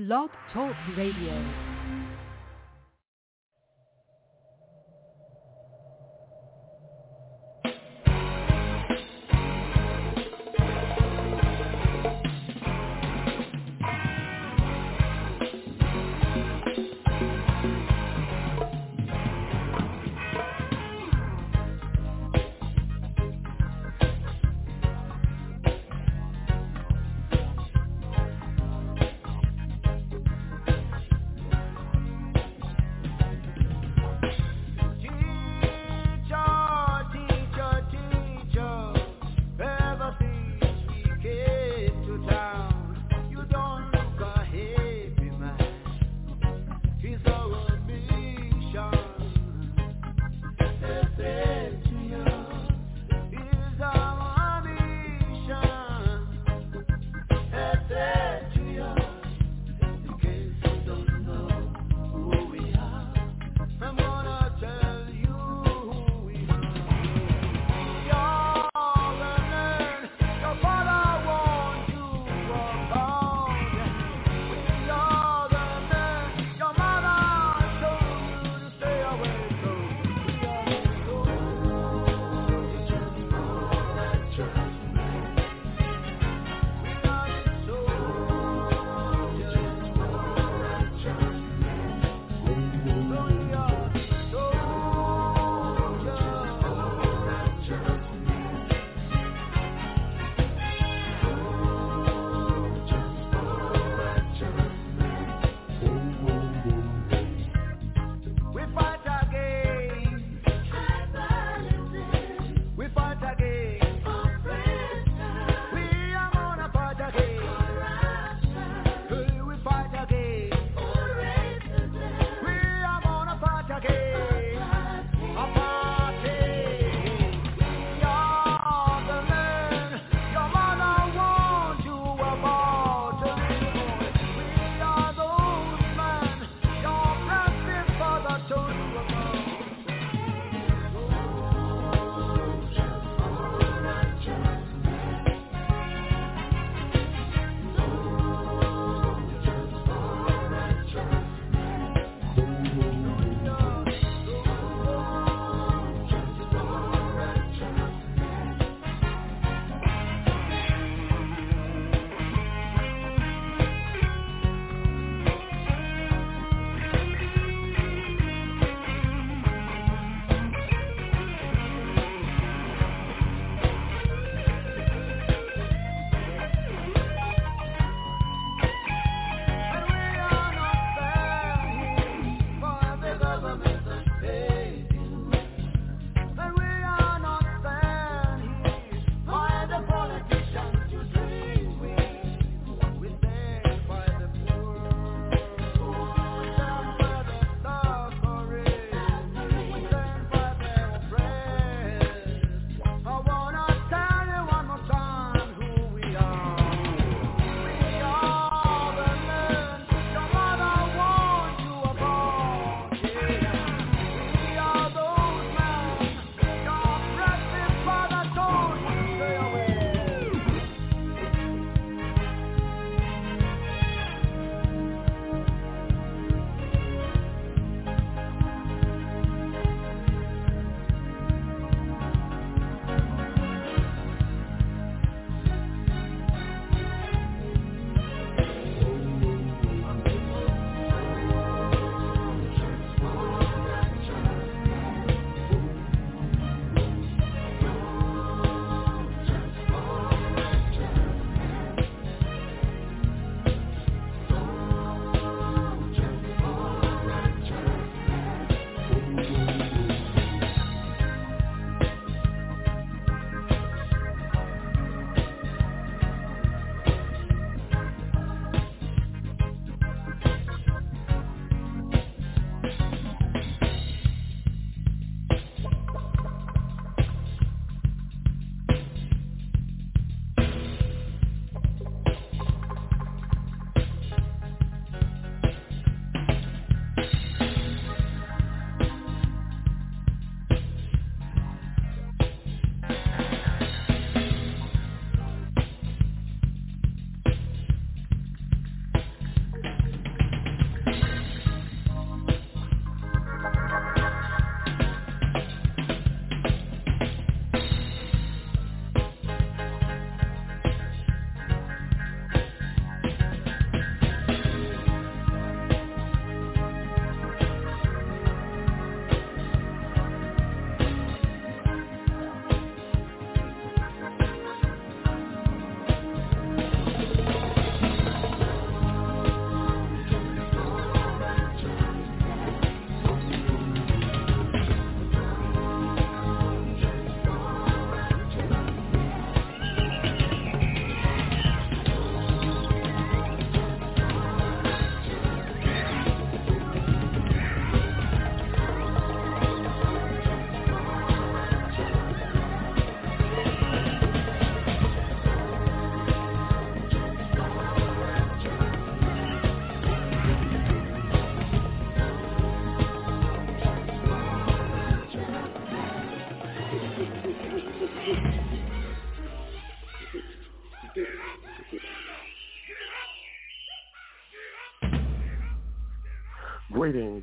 Blog Talk Radio.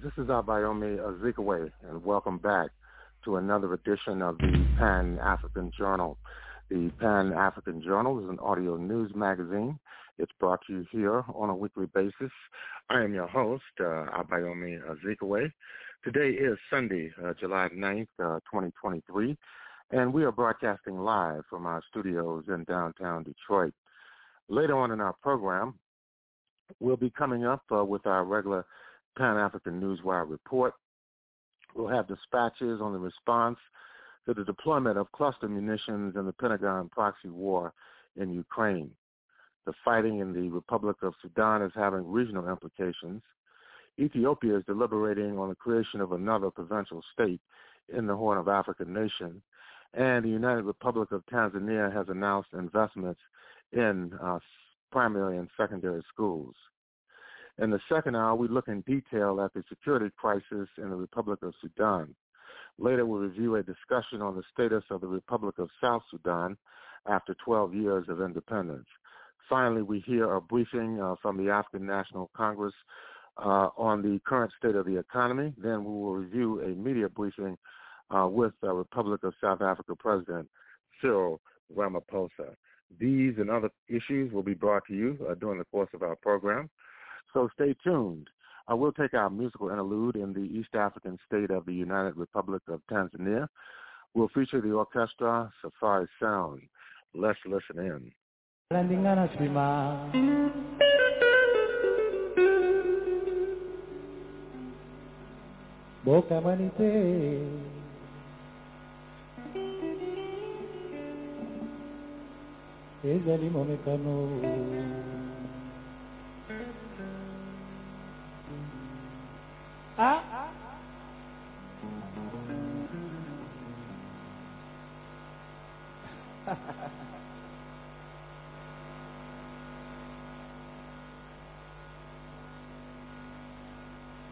This is Abayomi Azikiwe, and welcome back to another edition of the Pan African Journal. The Pan African Journal is an audio news magazine. It's brought to you here on a weekly basis. I am your host, uh, Abayomi Azikiwe. Today is Sunday, uh, July 9th, uh, 2023, and we are broadcasting live from our studios in downtown Detroit. Later on in our program, we'll be coming up uh, with our regular Pan-African Newswire report. We'll have dispatches on the response to the deployment of cluster munitions in the Pentagon proxy war in Ukraine. The fighting in the Republic of Sudan is having regional implications. Ethiopia is deliberating on the creation of another provincial state in the Horn of Africa nation. And the United Republic of Tanzania has announced investments in uh, primary and secondary schools. In the second hour, we look in detail at the security crisis in the Republic of Sudan. Later, we'll review a discussion on the status of the Republic of South Sudan after 12 years of independence. Finally, we hear a briefing uh, from the African National Congress uh, on the current state of the economy. Then we will review a media briefing uh, with the Republic of South Africa President Cyril Ramaphosa. These and other issues will be brought to you uh, during the course of our program. So stay tuned. I will take our musical interlude in the East African state of the United Republic of Tanzania. We'll feature the orchestra Safari Sound. Let's listen in. Ezali momekano ah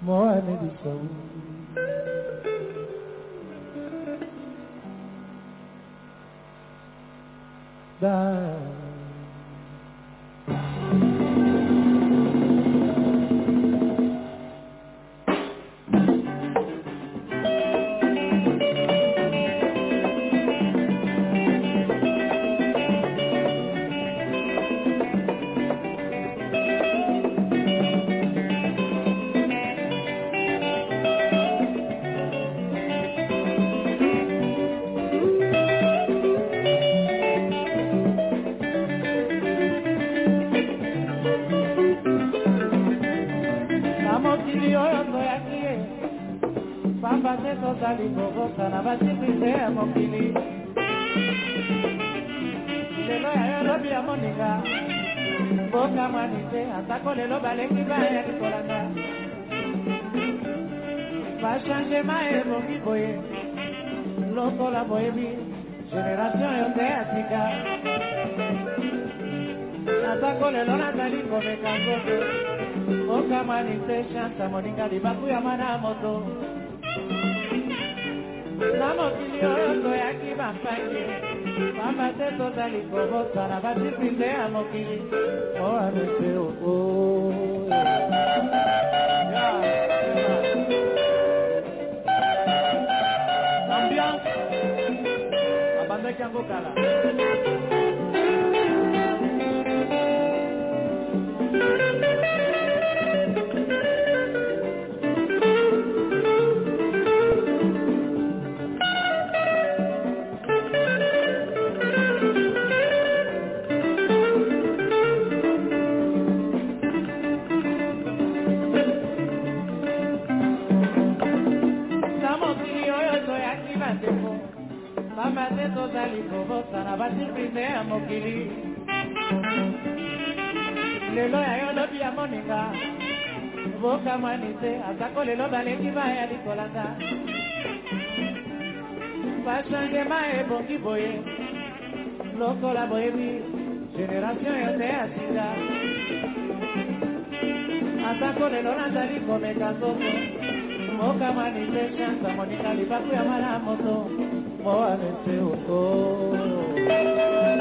Mohamed Saoud da bachangema ebongi boye lokola boyebi generation yo te ya sika atako lelo nazali komeka nzoto okamwani te chance moninga libaku ya mwana moto. Na mokili oyo toyaki bampangi pamba te tozali kobosana badisipline ya mokili. Oanese ちゃんごから。Pamba te tozali kobosana badisipline ya mokili. Lelo yayo lobi ya moninga bokamwani te atako lelo baleki baya likolanda bachangema ebongi boye lokola boyebi generation yo te ya sika atako lelo nazali komeka nzoto mokamwani te chance moninga libaku ya mwana moto موانئ وحور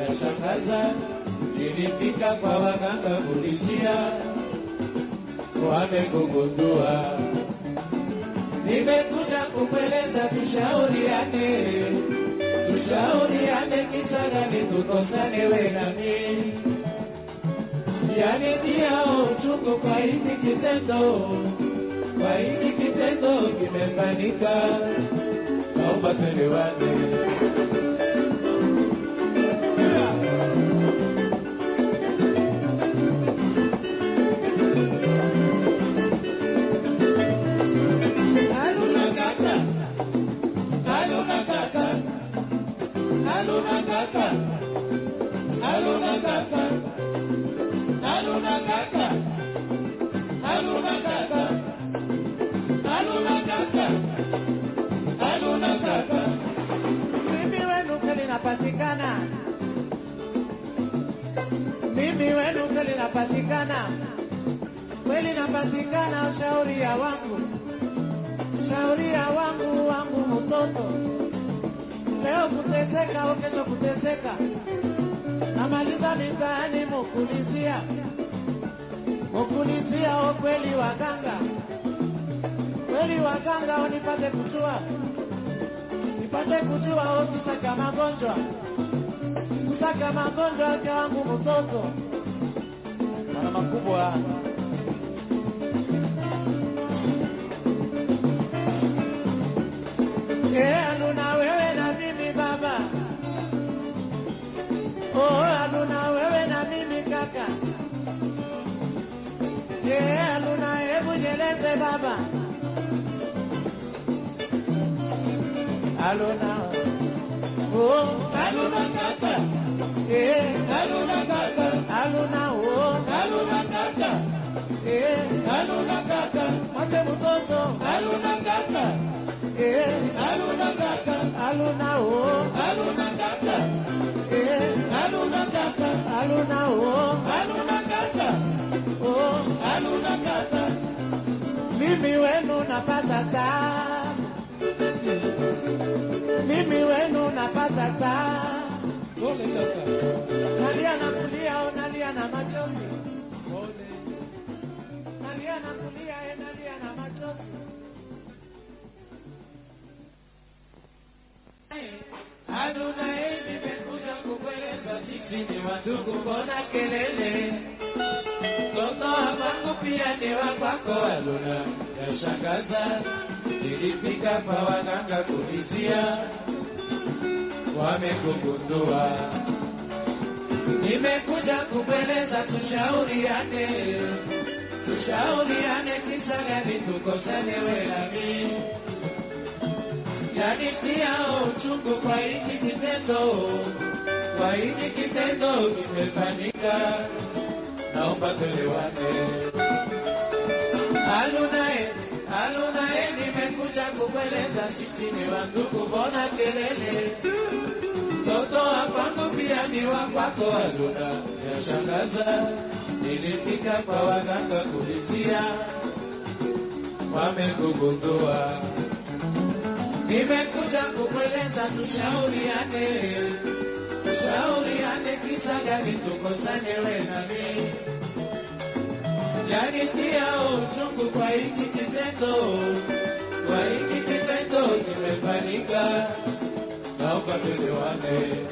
yashangaza. Nilifika kwa waganga kulizia, wamekugundua. Nimekuja kukueleza tushauriane, tushauriane, kisa gani tukosane we yani yanitia uchungu kwa hiki kitendo, kwa hiki kitendo kimefanyika, naomba tuelewane. Kweli napatikana, mimi wenu kweli napatikana, kweli napatikana. Shauri ya wangu, shauri ya wangu, wangu mtoto, leo kuteseka, kesho kuteseka, namaliza mitaani mukulizia. Mukulizia o kweli waganga kweli waganga unipate nipate nipate kujua kusaka magonjwa. Kusaka magonjwa ake wangu mtoto. Mana makubwa. Eh, Aluna wewe na mimi baba. Oh, Aluna wewe na mimi kaka. Eh, Aluna hebu jeleze baba alona o alona kata eh alona kata alona o alona kata eh alona kata mate mtoto alona kata eh alona kata alona o alona kata eh alona kata alona o alona kata o alona kata mimi wenu napata saa mimi wenu napata saa. Nalia na kulia, oh, nalia na machozi, nalia na eh, machozi. Adonai, nimekuja kukueleza sisi ni wandugu, mbona kelele? Mtoto wangu pia ni wa kwako, Adona, yashangaza. Nilifika pa waganga kulizia, wamekugundua. Nimekuja kukueleza tushauriane, tushauriane, kisa gani tukosane wewe na mimi yanitia uchungu kwa hiki kitendo, kwa hiki kitendo kimefanyika, naomba tuelewane. Alunae, alunae, nimekuja kukueleza sisi ni wandugu, mbona kelele? Mtoto wa kwangu pia ni wa kwako, Aluna, yashangaza. Nilifika kwa waganga kulizia, wamekugundua Nimekuja kukueleza tushauriane, tushauriane, kisa gani tukosane we na mimi? Yanitia uchungu kwa hiki kitendo, kwa hiki kitendo kimefanyika, naomba tuelewane.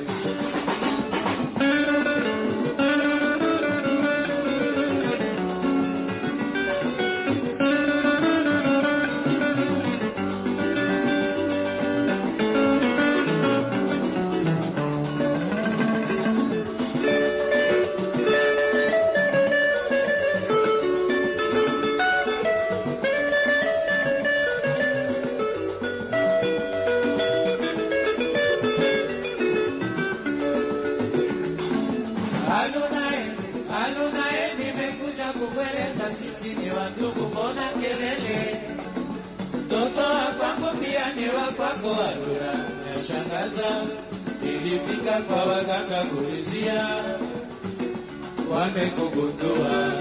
Kwako, adura yashangaza. ilifika kwa waganga kulizia, wamekugundua.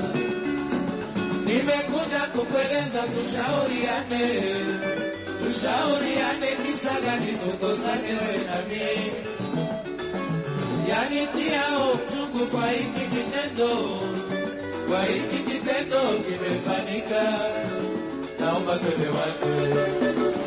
Nimekuja kukueleza tushauriane, tushauriane, kisa gani tukosane wewe na mimi yanitia uchungu kwa hiki kitendo, kwa hiki kitendo kimefanyika, naomba tuelewane.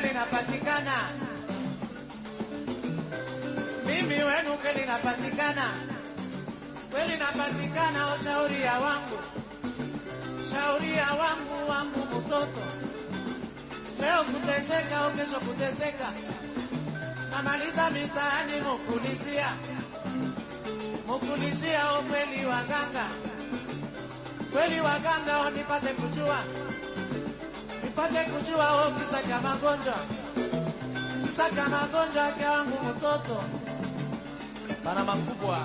Kweli napatikana, mimi wenu kweli napatikana, kweli napatikana, o shauri ya wangu, shauri ya wangu wangu mtoto, leo kuteseka, ukesho kuteseka, namaliza mitaani mukulizia, mukulizia, o kweli waganga, kweli waganga, wanipate nipate kujua nipate kujua o kisa cha magonjwa, kisa cha magonjwa cha wangu mtoto. Bana makubwa,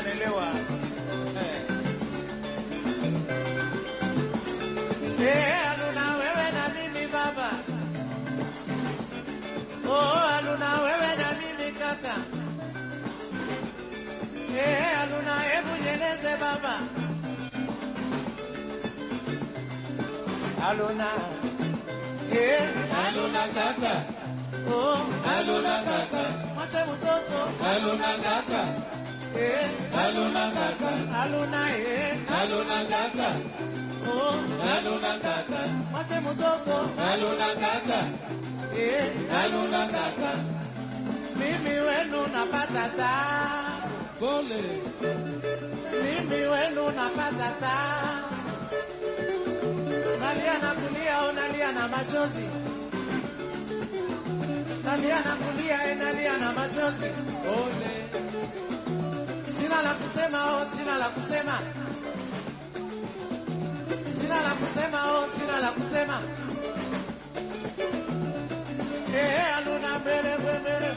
unaelewa eh. Eh, Aluna wewe na mimi baba, oh Aluna wewe na mimi kaka, eh Aluna hebu nyeleze baba Aluna, eh, Aluna kaka, oh, aluna kaka, mwache mtoto, aluna kaka, eh, aluna kaka, Aluna, eh, aluna kaka, oh, aluna kaka, mwache mtoto, aluna kaka, eh, aluna kaka. mimi wenu napata tabu, Pole, mimi wenu napata nalia na kulia unalia na machozi. Nalia na kulia nalia na machozi. Ole. Sina la kusema oh sina la kusema. Sina la kusema oh sina la kusema. Eh aluna mbele mbele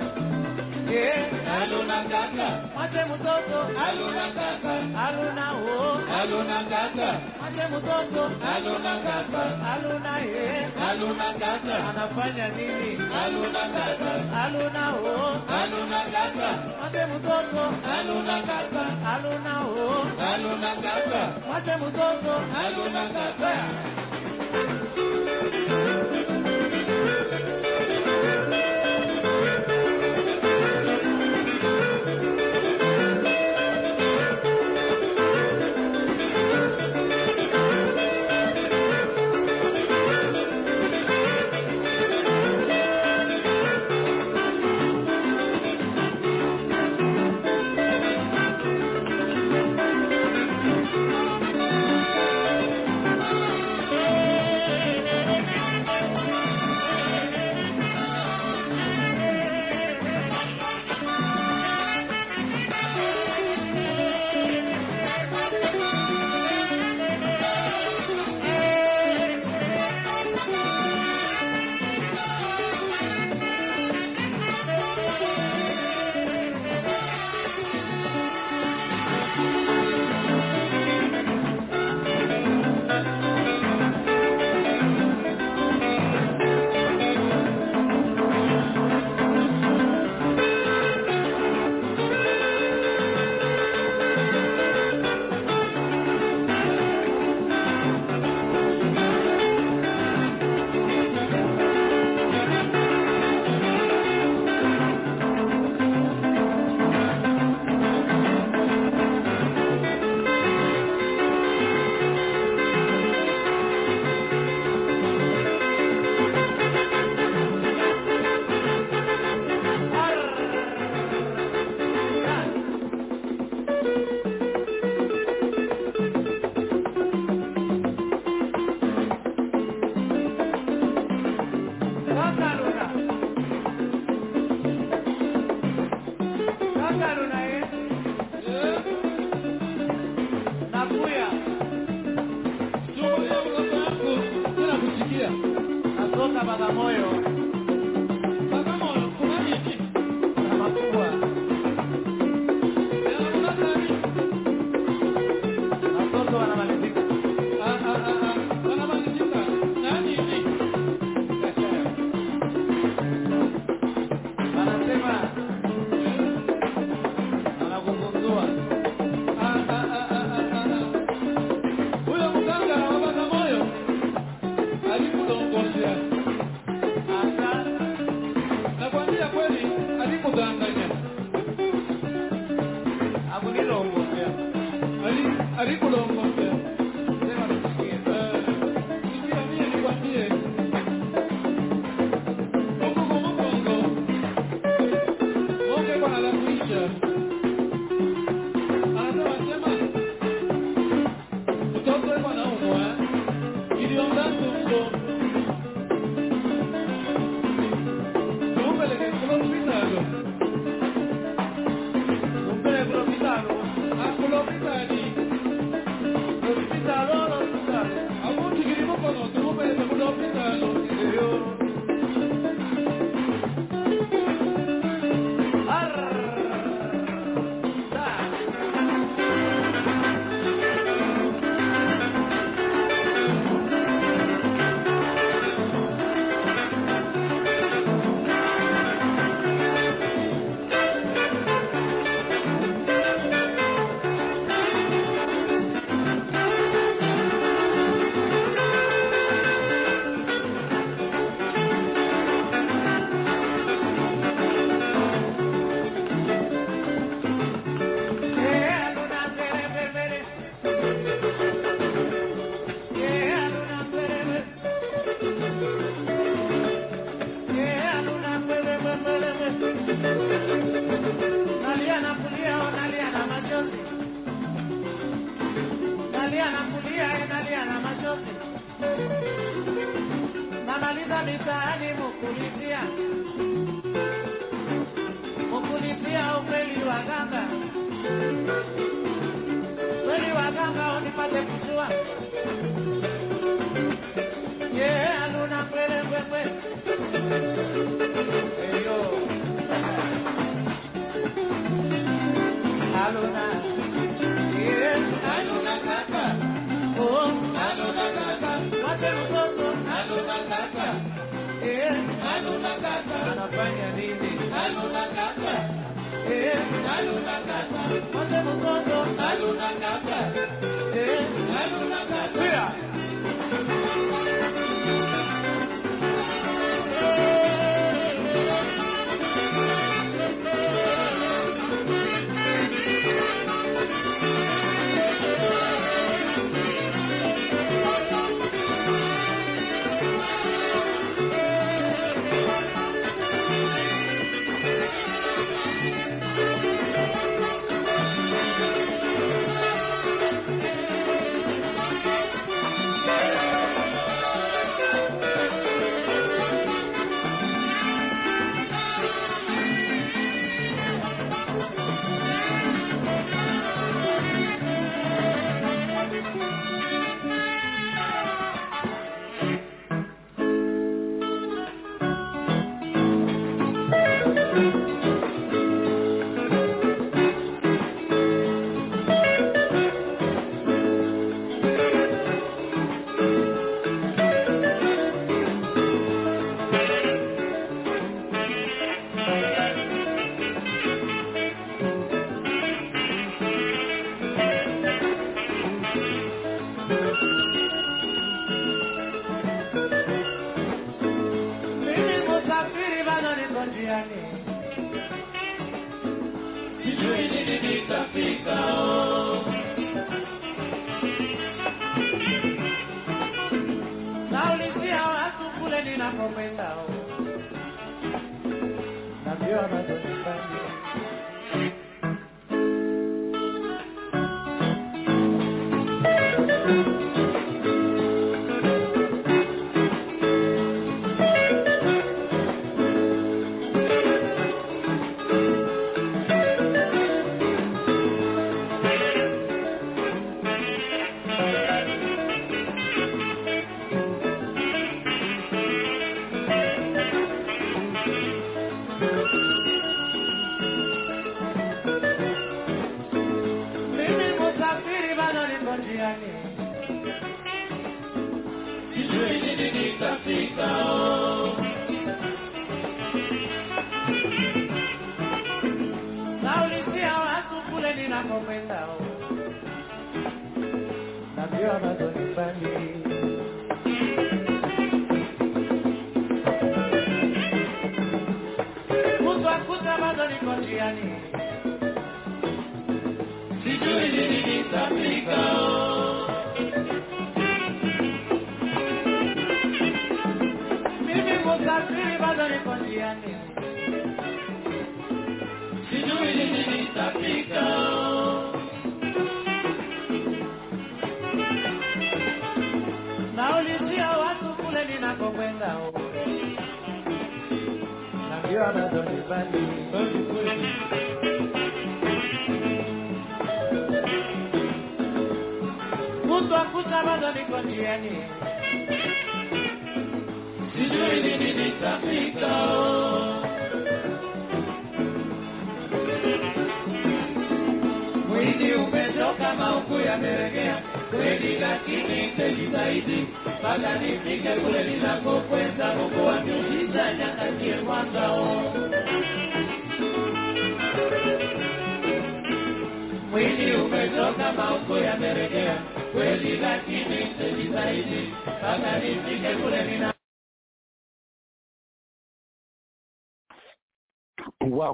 eh Aluna kaka, mwache mtoto aluna kaka, aluna oh aluna kaka, mwache mtoto aluna kaka, aluna eh aluna kaka, anafanya nini aluna kaka, aluna oh aluna kaka, mwache mtoto aluna kaka, aluna oh aluna kaka, mwache mtoto aluna kaka.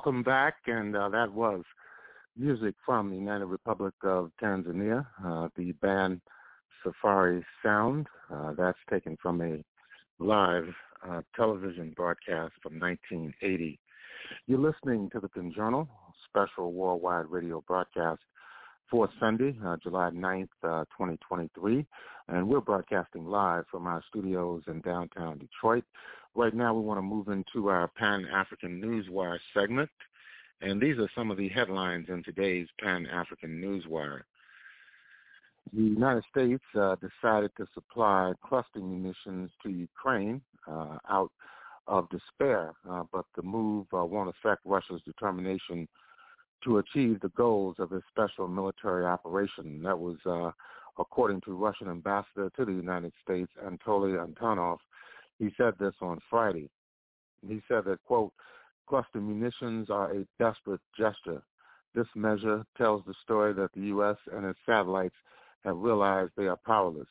welcome back, and uh, that was music from the United Republic of Tanzania, uh, the band Safari Sound. Uh, that's taken from a live uh, television broadcast from 1980. You're listening to the Conjournal, special worldwide radio broadcast for Sunday, uh, July 9th, uh, 2023. And we're broadcasting live from our studios in downtown Detroit. Right now, we want to move into our Pan-African Newswire segment. And these are some of the headlines in today's Pan-African Newswire. The United States uh, decided to supply cluster munitions to Ukraine uh, out of despair, uh, but the move uh, won't affect Russia's determination to achieve the goals of his special military operation. That was uh, according to Russian ambassador to the United States, Anatoly Antonov. He said this on Friday. He said that, quote, cluster munitions are a desperate gesture. This measure tells the story that the U.S. and its satellites have realized they are powerless.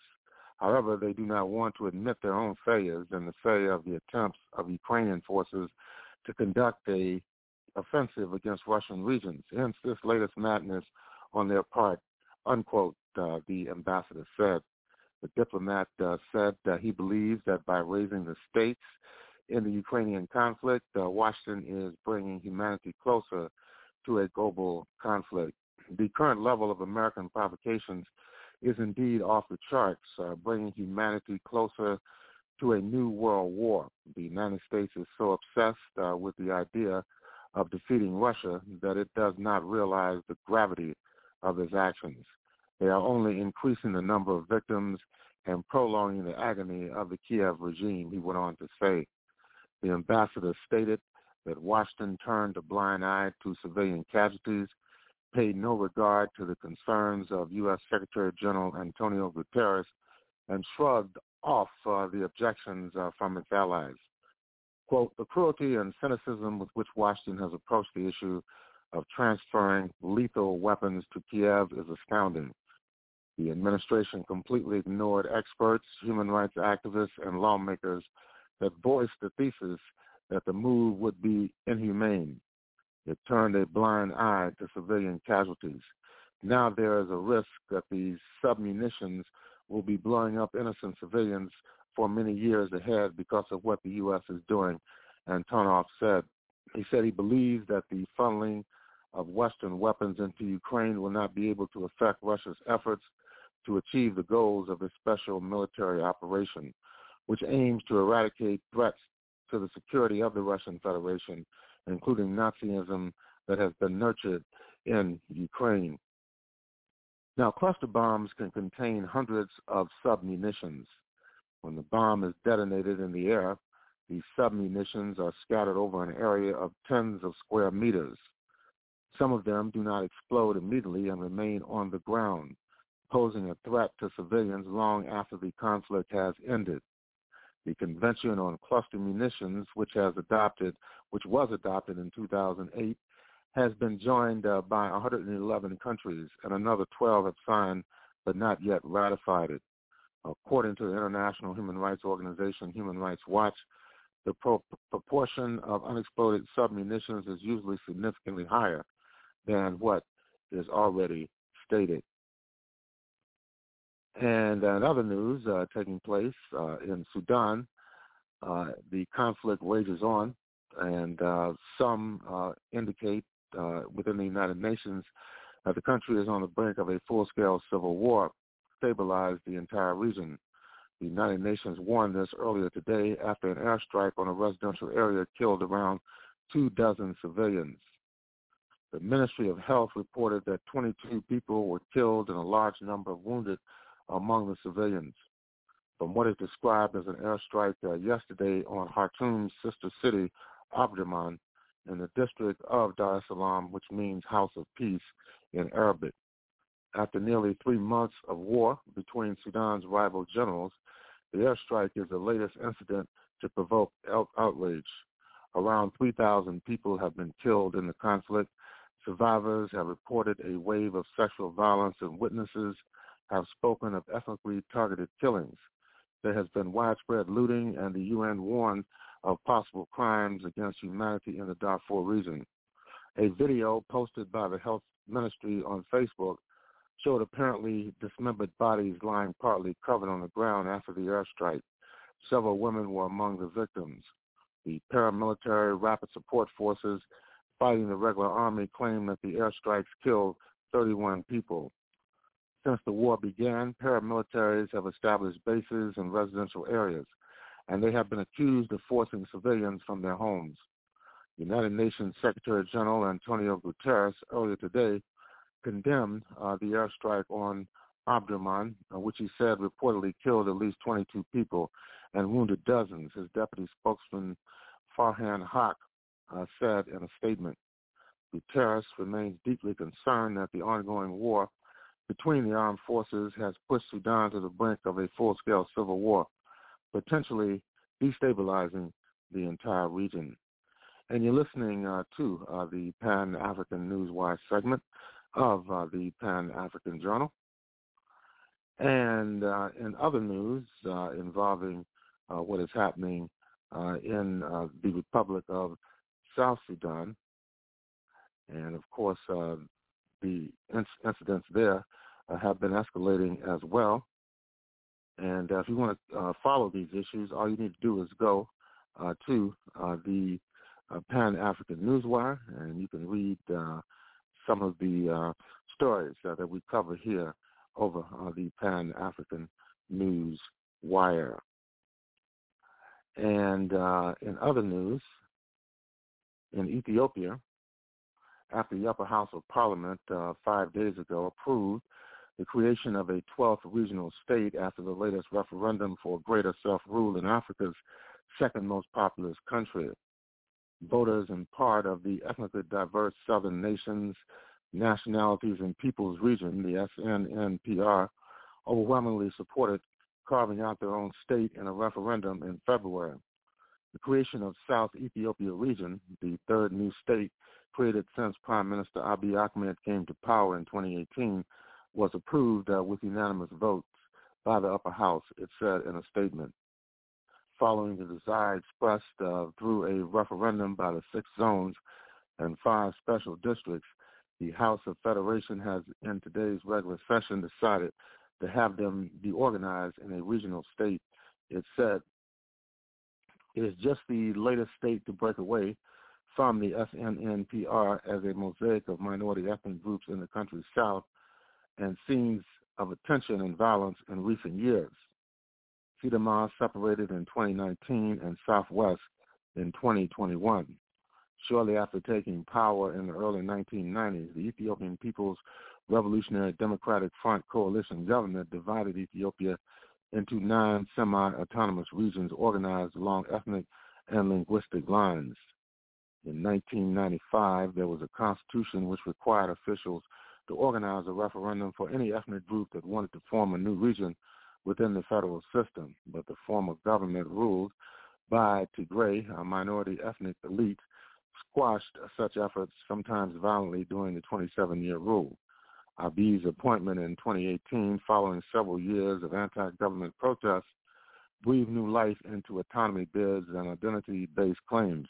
However, they do not want to admit their own failures and the failure of the attempts of Ukrainian forces to conduct a offensive against Russian regions. Hence this latest madness on their part, unquote, uh, the ambassador said. The diplomat uh, said that he believes that by raising the stakes in the Ukrainian conflict, uh, Washington is bringing humanity closer to a global conflict. The current level of American provocations is indeed off the charts, uh, bringing humanity closer to a new world war. The United States is so obsessed uh, with the idea of defeating Russia that it does not realize the gravity of its actions. They are only increasing the number of victims and prolonging the agony of the Kiev regime, he went on to say. The ambassador stated that Washington turned a blind eye to civilian casualties, paid no regard to the concerns of U.S. Secretary General Antonio Guterres, and shrugged off uh, the objections uh, from its allies. Quote, the cruelty and cynicism with which Washington has approached the issue of transferring lethal weapons to Kiev is astounding. The administration completely ignored experts, human rights activists, and lawmakers that voiced the thesis that the move would be inhumane. It turned a blind eye to civilian casualties. Now there is a risk that these submunitions will be blowing up innocent civilians for many years ahead because of what the U.S. is doing. Antonov said. He said he believes that the funneling of Western weapons into Ukraine will not be able to affect Russia's efforts to achieve the goals of its special military operation, which aims to eradicate threats to the security of the Russian Federation, including Nazism that has been nurtured in Ukraine. Now, cluster bombs can contain hundreds of submunitions. When the bomb is detonated in the air, these submunitions are scattered over an area of tens of square meters. Some of them do not explode immediately and remain on the ground, posing a threat to civilians long after the conflict has ended. The Convention on Cluster Munitions, which has adopted, which was adopted in 2008, has been joined uh, by 111 countries, and another 12 have signed but not yet ratified it. According to the international human rights organization Human Rights Watch, the pro- proportion of unexploded submunitions is usually significantly higher than what is already stated. And in other news uh, taking place uh, in Sudan, uh, the conflict rages on, and uh, some uh, indicate uh, within the United Nations that the country is on the brink of a full-scale civil war stabilize the entire region. The United Nations warned this earlier today after an airstrike on a residential area killed around two dozen civilians. The Ministry of Health reported that 22 people were killed and a large number of wounded among the civilians. From what is described as an airstrike uh, yesterday on Khartoum's sister city, Omdurman, in the district of Dar es Salaam, which means House of Peace in Arabic. After nearly three months of war between Sudan's rival generals, the airstrike is the latest incident to provoke out- outrage. Around 3,000 people have been killed in the conflict. Survivors have reported a wave of sexual violence and witnesses have spoken of ethnically targeted killings. There has been widespread looting and the UN warned of possible crimes against humanity in the Darfur region. A video posted by the health ministry on Facebook showed apparently dismembered bodies lying partly covered on the ground after the airstrike. Several women were among the victims. The paramilitary rapid support forces fighting the regular army claim that the airstrikes killed 31 people. Since the war began, paramilitaries have established bases in residential areas, and they have been accused of forcing civilians from their homes. United Nations Secretary General Antonio Guterres earlier today condemned uh, the airstrike on Omdurman, uh, which he said reportedly killed at least 22 people and wounded dozens. His deputy spokesman Farhan Haq uh, said in a statement. "The Guterres remains deeply concerned that the ongoing war between the armed forces has pushed Sudan to the brink of a full-scale civil war, potentially destabilizing the entire region. And you're listening uh, to uh, the Pan-African Newswire segment of uh, the Pan-African Journal. And uh, in other news uh, involving uh, what is happening uh, in uh, the Republic of South Sudan, and of course uh, the incidents there have been escalating as well. And if you want to follow these issues, all you need to do is go to the Pan African Newswire, and you can read some of the uh, stories that we cover here over uh, the Pan African News Wire. And uh, in other news, in Ethiopia, after the Upper House of Parliament uh, five days ago approved the creation of a 12th regional state after the latest referendum for greater self-rule in Africa's second most populous country voters and part of the ethnically diverse southern nations, nationalities, and peoples region, the SNNPR, overwhelmingly supported carving out their own state in a referendum in February. The creation of South Ethiopia region, the third new state created since Prime Minister Abiy Ahmed came to power in 2018, was approved uh, with unanimous votes by the upper house, it said in a statement following the desire expressed uh, through a referendum by the six zones and five special districts, the House of Federation has in today's regular session decided to have them be organized in a regional state. It said it is just the latest state to break away from the SNNPR as a mosaic of minority ethnic groups in the country's south and scenes of attention and violence in recent years. Sidama separated in 2019 and Southwest in 2021. Shortly after taking power in the early 1990s, the Ethiopian People's Revolutionary Democratic Front coalition government divided Ethiopia into nine semi-autonomous regions organized along ethnic and linguistic lines. In 1995, there was a constitution which required officials to organize a referendum for any ethnic group that wanted to form a new region within the federal system, but the form of government ruled by Tigray, a minority ethnic elite, squashed such efforts sometimes violently during the 27-year rule. Abiy's appointment in 2018, following several years of anti-government protests, breathed new life into autonomy bids and identity-based claims.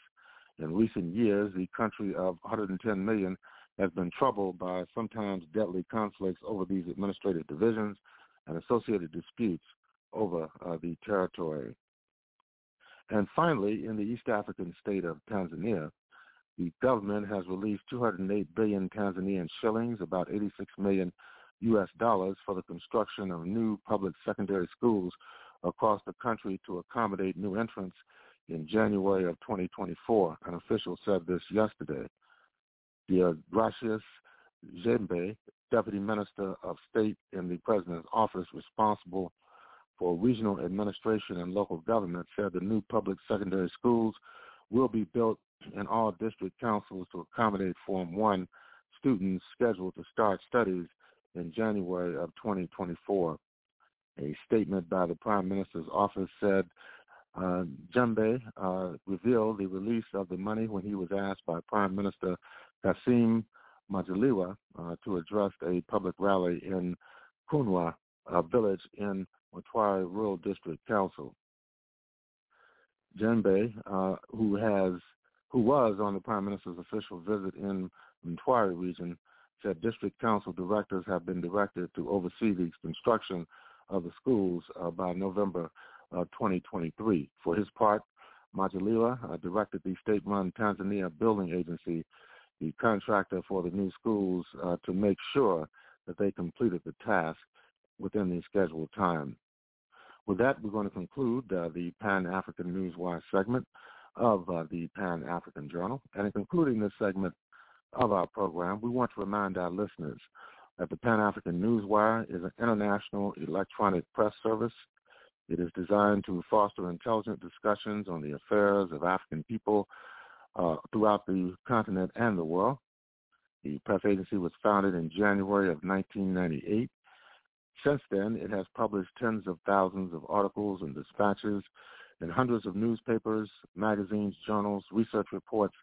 In recent years, the country of 110 million has been troubled by sometimes deadly conflicts over these administrative divisions and associated disputes over uh, the territory. And finally, in the East African state of Tanzania, the government has released 208 billion Tanzanian shillings, about 86 million U.S. dollars, for the construction of new public secondary schools across the country to accommodate new entrants in January of 2024. An official said this yesterday. The Gracious Zembe, Deputy Minister of State in the President's office responsible for regional administration and local government, said the new public secondary schools will be built in all district councils to accommodate Form 1 students scheduled to start studies in January of 2024. A statement by the Prime Minister's office said uh, Jembe uh, revealed the release of the money when he was asked by Prime Minister Kassim Majaliwa uh, to address a public rally in Kunwa, village in Mtwara Rural District Council. Jembe, uh, who has who was on the Prime Minister's official visit in Mtwara region, said district council directors have been directed to oversee the construction of the schools uh, by November uh, 2023. For his part, Majaliwa uh, directed the state-run Tanzania Building Agency the contractor for the new schools, uh, to make sure that they completed the task within the scheduled time. With that, we're going to conclude uh, the Pan-African Newswire segment of uh, the Pan-African Journal. And in concluding this segment of our program, we want to remind our listeners that the Pan-African Newswire is an international electronic press service. It is designed to foster intelligent discussions on the affairs of African people uh, throughout the continent and the world. The press agency was founded in January of 1998 since then, it has published tens of thousands of articles and dispatches in hundreds of newspapers, magazines, journals, research reports,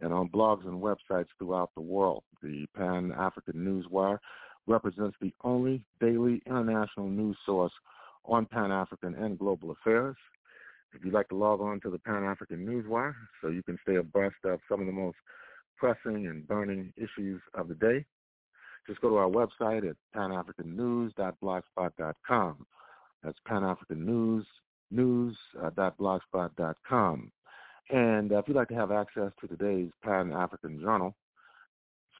and on blogs and websites throughout the world. The Pan-African Newswire represents the only daily international news source on Pan-African and global affairs. If you'd like to log on to the Pan-African Newswire so you can stay abreast of some of the most pressing and burning issues of the day, just go to our website at panafricannews.blogspot.com. That's panafricannews.blogspot.com. And uh, if you'd like to have access to today's Pan-African Journal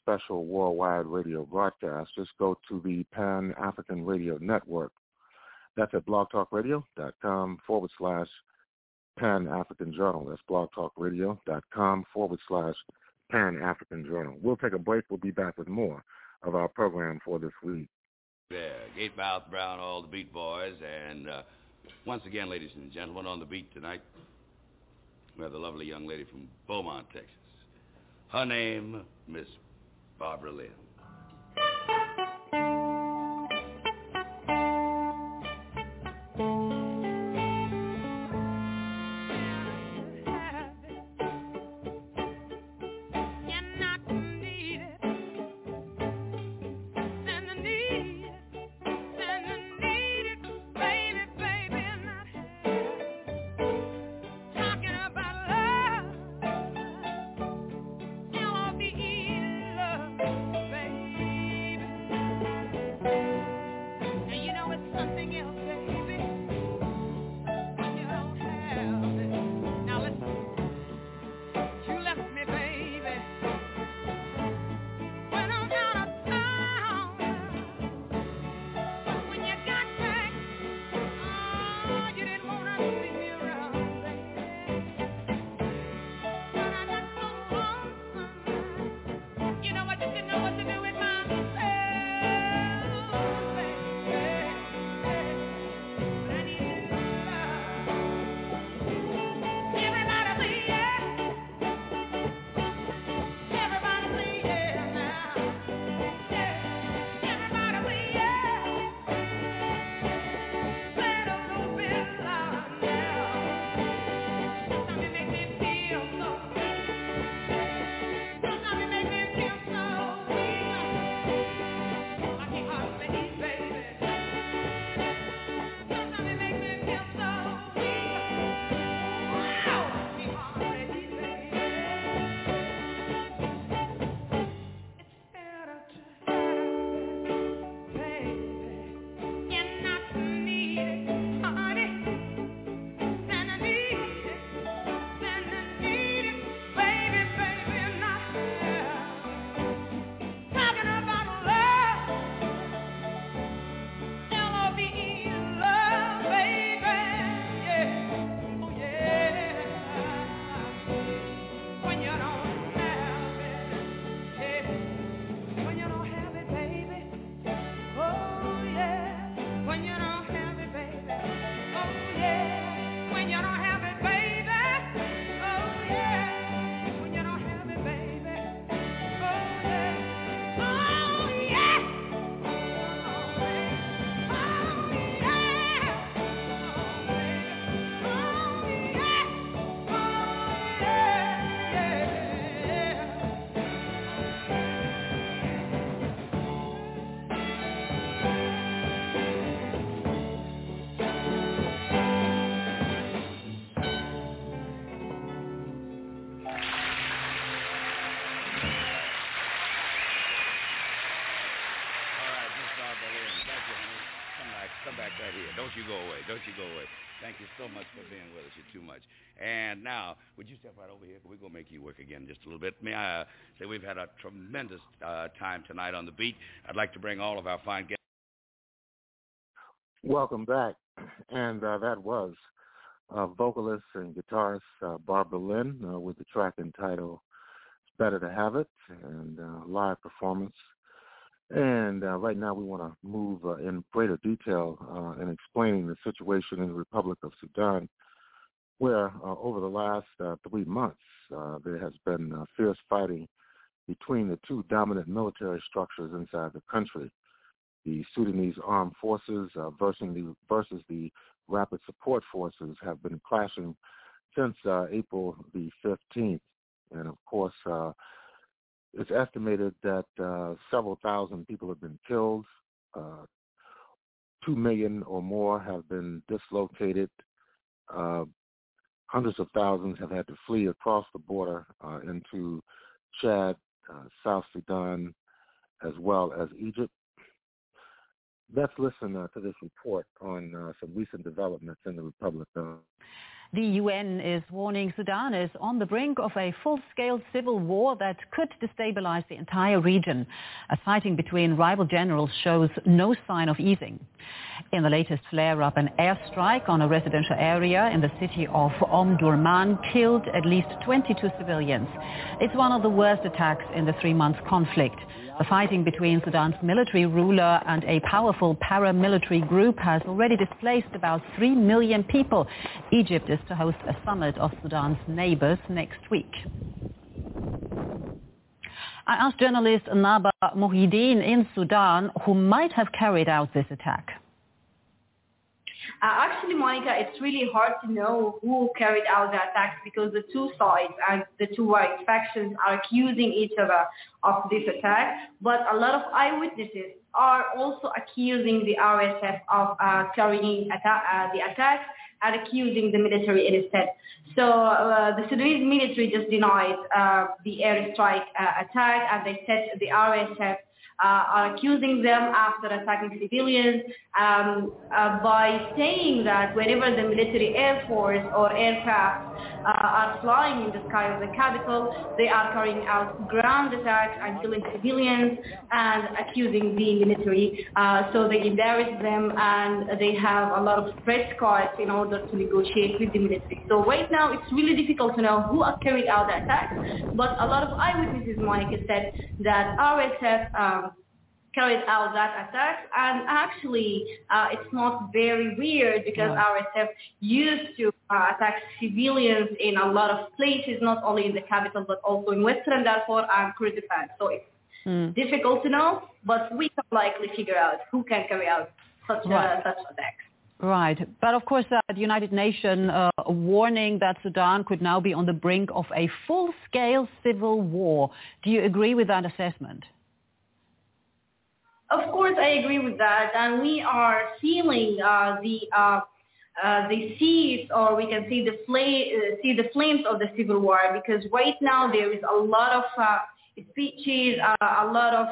special worldwide radio broadcast, just go to the Pan-African Radio Network. That's at blogtalkradio.com forward slash Pan-African Journal. That's blogtalkradio.com forward slash Pan-African Journal. We'll take a break. We'll be back with more of our program for this week. Yeah, Gate Mouth Brown, all the Beat Boys, and uh, once again, ladies and gentlemen, on the beat tonight, we have the lovely young lady from Beaumont, Texas. Her name, Miss Barbara Lynn. Don't you go away. Thank you so much for being with us. You're too much. And now, would you step right over here? We're going to make you work again just a little bit. May I uh, say we've had a tremendous uh, time tonight on the beat. I'd like to bring all of our fine guests. Welcome back. And uh, that was uh, vocalist and guitarist uh, Barbara Lynn uh, with the track entitled It's Better to Have It and live performance. And uh, right now we want to move uh, in greater detail uh, in explaining the situation in the Republic of Sudan, where uh, over the last uh, three months uh, there has been fierce fighting between the two dominant military structures inside the country the Sudanese armed forces versus, the, versus the rapid support forces have been clashing since April the 15th. And of course, it's estimated that uh, several thousand people have been killed. Uh, two million or more have been dislocated. Uh, hundreds of thousands have had to flee across the border uh, into Chad, uh, South Sudan, as well as Egypt. Let's listen uh, to this report on some recent developments in the Republic. The UN is warning Sudan is on the brink of a full-scale civil war that could destabilize the entire region. A fighting between rival generals shows no sign of easing. In the latest flare-up, an airstrike on a residential area in the city of Omdurman killed at least 22 civilians. It's one of the worst attacks in the three-month conflict. The fighting between Sudan's military ruler and a powerful paramilitary group has already displaced about 3 million people. Egypt is to host a summit of Sudan's neighbors next week. I asked journalist Naba Mohideen in Sudan who might have carried out this attack. Uh, actually, Monica, it's really hard to know who carried out the attacks because the two sides and the two white factions are accusing each other of this attack. But a lot of eyewitnesses are also accusing the RSF of uh, carrying atta- uh, the attacks and accusing the military instead. So uh, the Sudanese military just denied uh, the airstrike uh, attack and they said the RSF uh, are accusing them after attacking civilians um, uh, by saying that whenever the military air force or aircraft are flying in the sky of the capital, they are carrying out ground attacks and killing civilians and accusing the military. Uh, so they embarrass them and they have a lot of press cards in order to negotiate with the military. So right now it's really difficult to know who are carried out the attack, but a lot of eyewitnesses, Monica, said that RSF um, carried out that attack. And actually, uh, it's not very weird because RSF used to uh, attack civilians in a lot of places, not only in the capital, but also in Western Darfur and Kordofan. So it's mm. difficult to know, but we can likely figure out who can carry out such, right. uh, such attacks. Right. But of course, uh, the United Nations uh, warning that Sudan could now be on the brink of a full-scale civil war. Do you agree with that assessment? Of course, I agree with that, and we are feeling uh, the uh, uh, the seeds, or we can see the flame, uh, see the flames of the civil war, because right now there is a lot of uh, speeches, uh, a lot of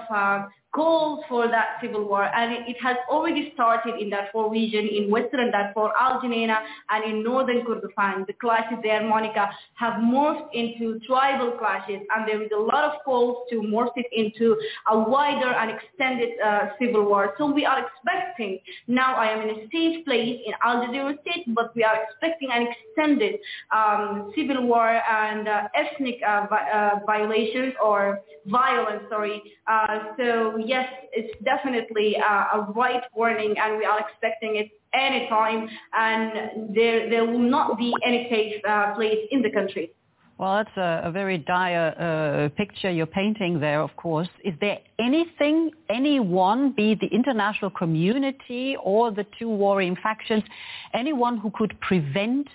calls for that civil war. And it, has already started in Darfur region, in western Darfur, Al Geneina, and in northern Kordofan. The clashes there, Monica, have morphed into tribal clashes, and there is a lot of calls to morph it into a wider and extended uh, civil war. So we are expecting, now I am in a safe place in Al state, but we are expecting an extended um, civil war and uh, ethnic uh, vi- uh, violations or violence, sorry. Uh, so yes, it's definitely uh, a right warning, and we are expecting it anytime, and there there will not be any safe uh, place in the country. Well, that's a, a very dire uh, picture you're painting there, of course. Is there anything, anyone, be it the international community or the two warring factions, anyone who could prevent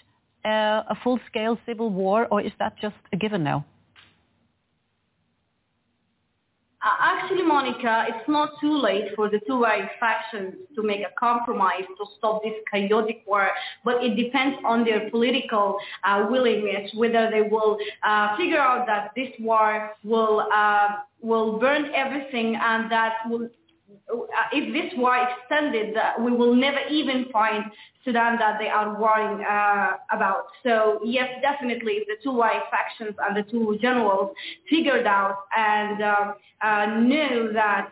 uh, a full-scale civil war, or is that just a given now? Uh, actually, Monica, it's not too late for the two warring factions to make a compromise to stop this chaotic war, but it depends on their political uh, willingness, whether they will uh, figure out that this war will uh, will burn everything and that will if this war extended, uh, we will never even find Sudan that they are worrying uh, about. So yes, definitely, the two warring factions and the two generals figured out and uh, uh, knew that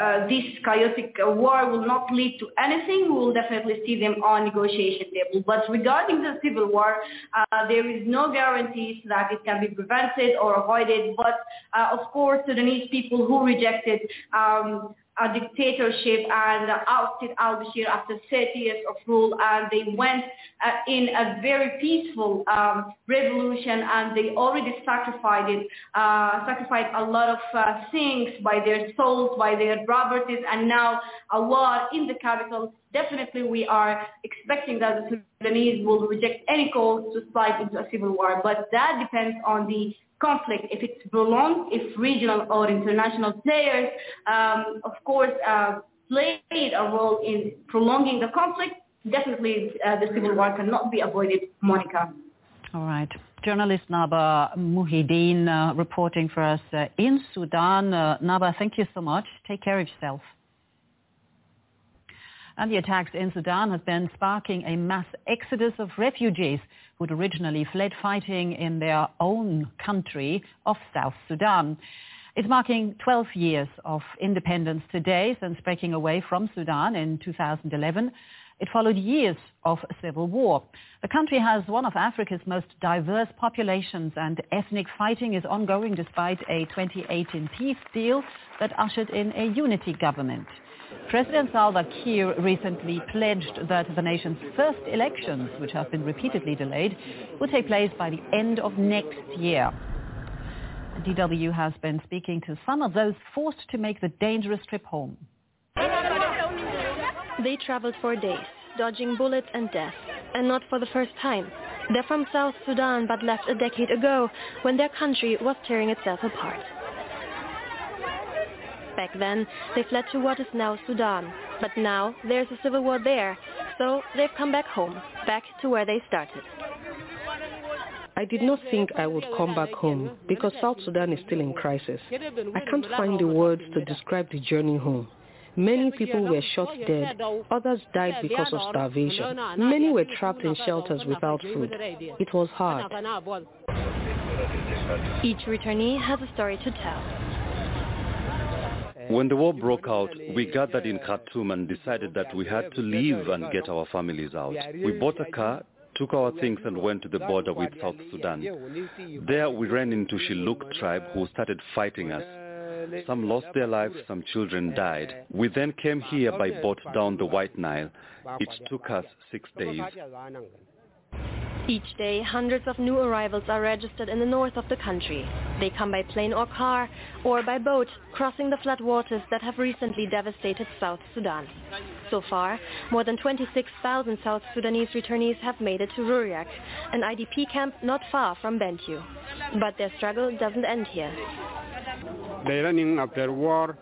uh, this chaotic uh, war will not lead to anything, we will definitely see them on negotiation table. But regarding the civil war, uh, there is no guarantees that it can be prevented or avoided. But uh, of course, Sudanese people who rejected um, a dictatorship and ousted al-Bashir after 30 years of rule and they went uh, in a very peaceful um, revolution and they already sacrificed it, uh, sacrificed a lot of uh, things by their souls, by their properties and now a war in the capital. Definitely we are expecting that the Sudanese will reject any calls to slide into a civil war, but that depends on the conflict, if it's prolonged, if regional or international players, um, of course, uh, played a role in prolonging the conflict, definitely uh, the civil war cannot be avoided, Monica. All right. Journalist Naba Muhyiddin uh, reporting for us uh, in Sudan. Uh, Naba, thank you so much. Take care of yourself. And the attacks in Sudan have been sparking a mass exodus of refugees who'd originally fled fighting in their own country of South Sudan. It's marking 12 years of independence today since breaking away from Sudan in 2011. It followed years of civil war. The country has one of Africa's most diverse populations and ethnic fighting is ongoing despite a 2018 peace deal that ushered in a unity government. President Salva Kiir recently pledged that the nation's first elections, which have been repeatedly delayed, will take place by the end of next year. DW has been speaking to some of those forced to make the dangerous trip home. They traveled for days, dodging bullets and death, and not for the first time. They're from South Sudan but left a decade ago when their country was tearing itself apart. Back then, they fled to what is now Sudan. But now, there's a civil war there, so they've come back home, back to where they started. I did not think I would come back home because South Sudan is still in crisis. I can't find the words to describe the journey home. Many people were shot dead. Others died because of starvation. Many were trapped in shelters without food. It was hard. Each returnee has a story to tell. When the war broke out, we gathered in Khartoum and decided that we had to leave and get our families out. We bought a car, took our things and went to the border with South Sudan. There we ran into Shilluk tribe who started fighting us. Some lost their lives, some children died. We then came here by boat down the White Nile. It took us six days. Each day, hundreds of new arrivals are registered in the north of the country. They come by plane or car, or by boat, crossing the flood waters that have recently devastated South Sudan. So far, more than 26,000 South Sudanese returnees have made it to Ruriak, an IDP camp not far from Bentiu. But their struggle doesn't end here. They're running after war.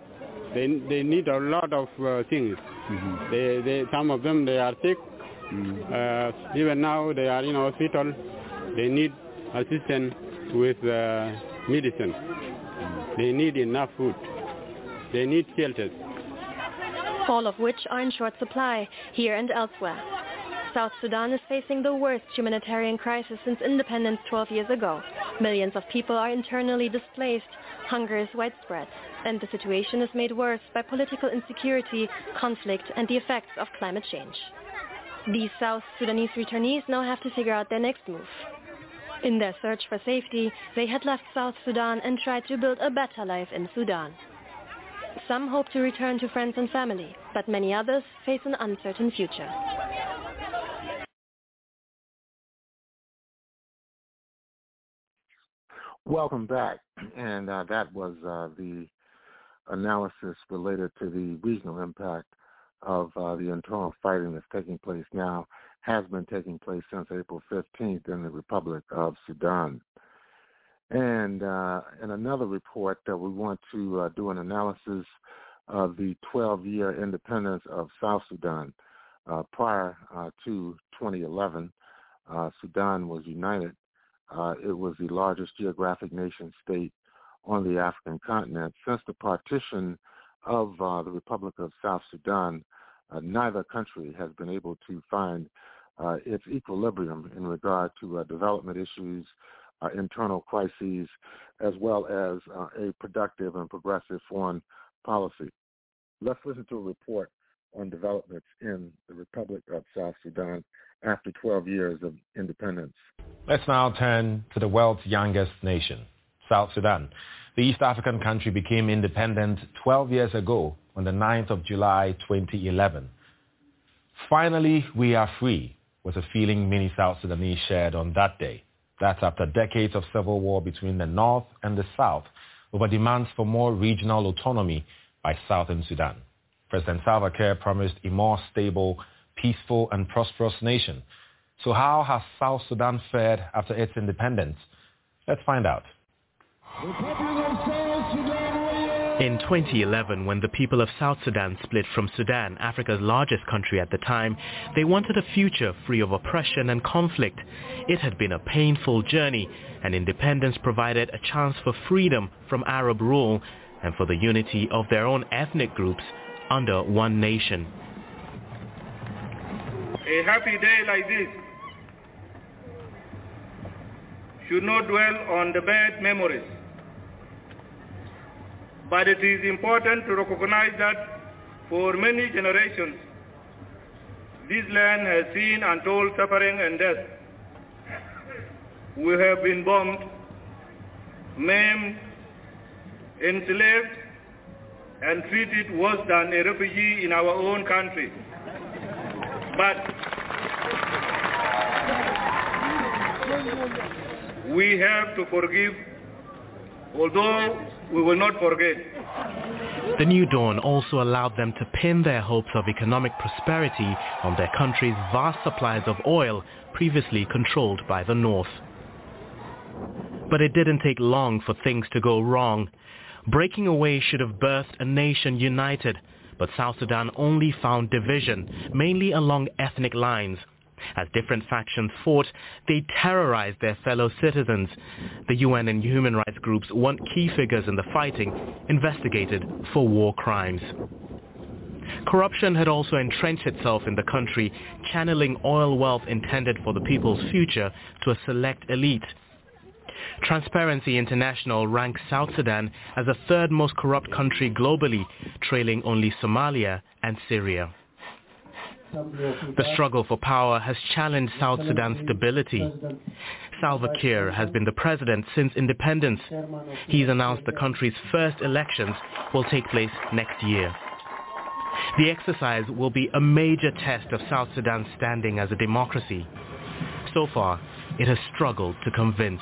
They, they need a lot of uh, things. Mm-hmm. They, they, some of them, they are sick uh, even now they are in hospital. They need assistance with uh, medicine. They need enough food. They need shelters. All of which are in short supply here and elsewhere. South Sudan is facing the worst humanitarian crisis since independence 12 years ago. Millions of people are internally displaced. Hunger is widespread. And the situation is made worse by political insecurity, conflict, and the effects of climate change. These South Sudanese returnees now have to figure out their next move. In their search for safety, they had left South Sudan and tried to build a better life in Sudan. Some hope to return to friends and family, but many others face an uncertain future. Welcome back. And uh, that was uh, the analysis related to the regional impact of uh, the internal fighting that's taking place now has been taking place since April 15th in the Republic of Sudan. And uh, in another report, that we want to uh, do an analysis of the 12-year independence of South Sudan. Uh, prior uh, to 2011, uh, Sudan was united. it was the largest geographic nation state on the African continent. Since the partition of uh, the Republic of South Sudan, uh, neither country has been able to find uh, its equilibrium in regard to uh, development issues, uh, internal crises, as well as a productive and progressive foreign policy. Let's listen to a report on developments in the Republic of South Sudan after 12 years of independence. Let's now turn to the world's youngest nation, South Sudan. The East African country became independent 12 years ago on the 9th of July 2011. Finally, we are free, was a feeling many South Sudanese shared on that day. That's after decades of civil war between the North and the South over demands for more regional autonomy by Southern Sudan. President Salva Kiir promised a more stable, peaceful, and prosperous nation. So how has South Sudan fared after its independence? Let's find out. In 2011, when the people of South Sudan split from Sudan, Africa's largest country at the time, they wanted a future free of oppression and conflict. It had been a painful journey, and independence provided a chance for freedom from Arab rule and for the unity of their own ethnic groups under one nation. A happy day like this should not dwell on the bad memories but it is important to recognize that for many generations, this land has seen untold suffering and death. We have been bombed, maimed, enslaved, and treated worse than a refugee in our own country. But we have to forgive, although we will not forget. The new dawn also allowed them to pin their hopes of economic prosperity on their country's vast supplies of oil previously controlled by the North. But it didn't take long for things to go wrong. Breaking away should have birthed a nation united, but South Sudan only found division, mainly along ethnic lines, as different factions fought, they terrorized their fellow citizens. The UN and human rights groups want key figures in the fighting investigated for war crimes. Corruption had also entrenched itself in the country, channeling oil wealth intended for the people's future to a select elite. Transparency International ranks South Sudan as the third most corrupt country globally, trailing only Somalia and Syria. The struggle for power has challenged South Sudan's stability. Salva Kiir has been the president since independence. He's announced the country's first elections will take place next year. The exercise will be a major test of South Sudan's standing as a democracy. So far, it has struggled to convince.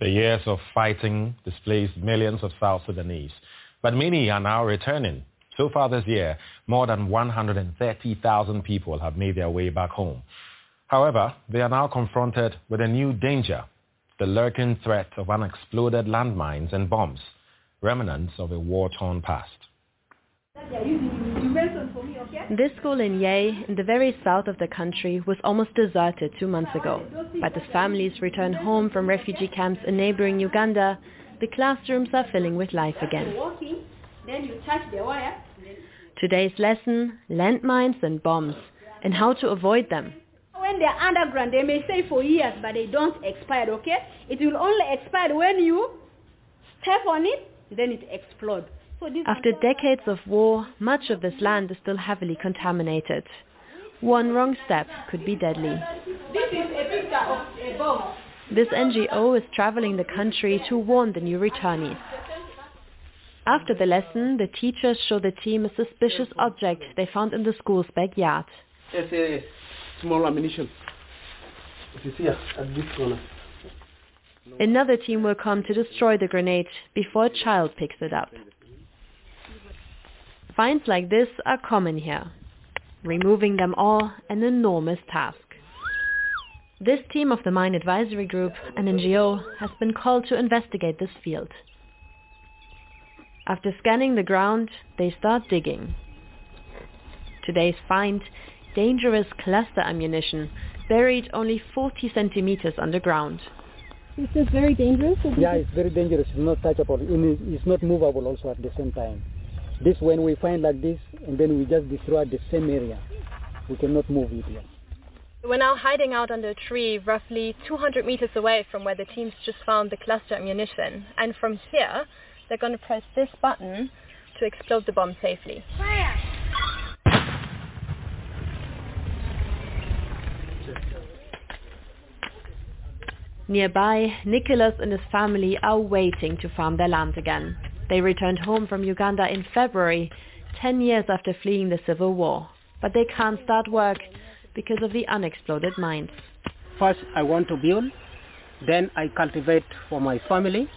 The years of fighting displaced millions of South Sudanese, but many are now returning. So far this year, more than 130,000 people have made their way back home. However, they are now confronted with a new danger, the lurking threat of unexploded landmines and bombs, remnants of a war-torn past. This school in Yei, in the very south of the country, was almost deserted two months ago. But as families return home from refugee camps in neighboring Uganda, the classrooms are filling with life again. Then you touch the wire. Today's lesson, landmines and bombs, and how to avoid them. When they're underground, they may stay for years, but they don't expire, okay? It will only expire when you step on it, then it explodes. So After decades of war, much of this land is still heavily contaminated. One wrong step could be deadly. This is a picture of a bomb. This NGO is traveling the country to warn the new returnees. After the lesson, the teachers show the team a suspicious object they found in the school's backyard. It's a small ammunition. If you see at this corner. Another team will come to destroy the grenade before a child picks it up. Finds like this are common here. Removing them all an enormous task. This team of the Mine Advisory Group, an NGO, has been called to investigate this field. After scanning the ground, they start digging. Today's find, dangerous cluster ammunition, buried only 40 centimeters underground. This is this very dangerous? Yeah, it's very dangerous. It's not touchable. It's not movable also at the same time. This when we find like this, and then we just destroy the same area. We cannot move it here. We're now hiding out under a tree roughly 200 meters away from where the teams just found the cluster ammunition. And from here, they're going to press this button to explode the bomb safely. Fire! Nearby, Nicholas and his family are waiting to farm their land again. They returned home from Uganda in February, 10 years after fleeing the civil war. But they can't start work because of the unexploded mines. First, I want to build. Then I cultivate for my family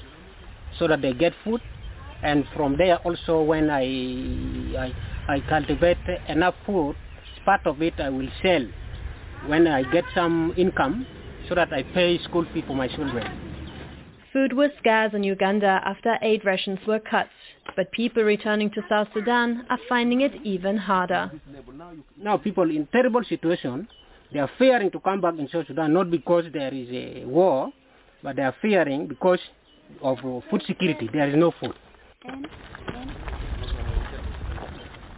so that they get food. And from there also when I, I, I cultivate enough food, part of it I will sell when I get some income so that I pay school fee for my children. Food was scarce in Uganda after aid rations were cut, but people returning to South Sudan are finding it even harder. Now people in terrible situation, they are fearing to come back in South Sudan not because there is a war, but they are fearing because of uh, food security. There is no food.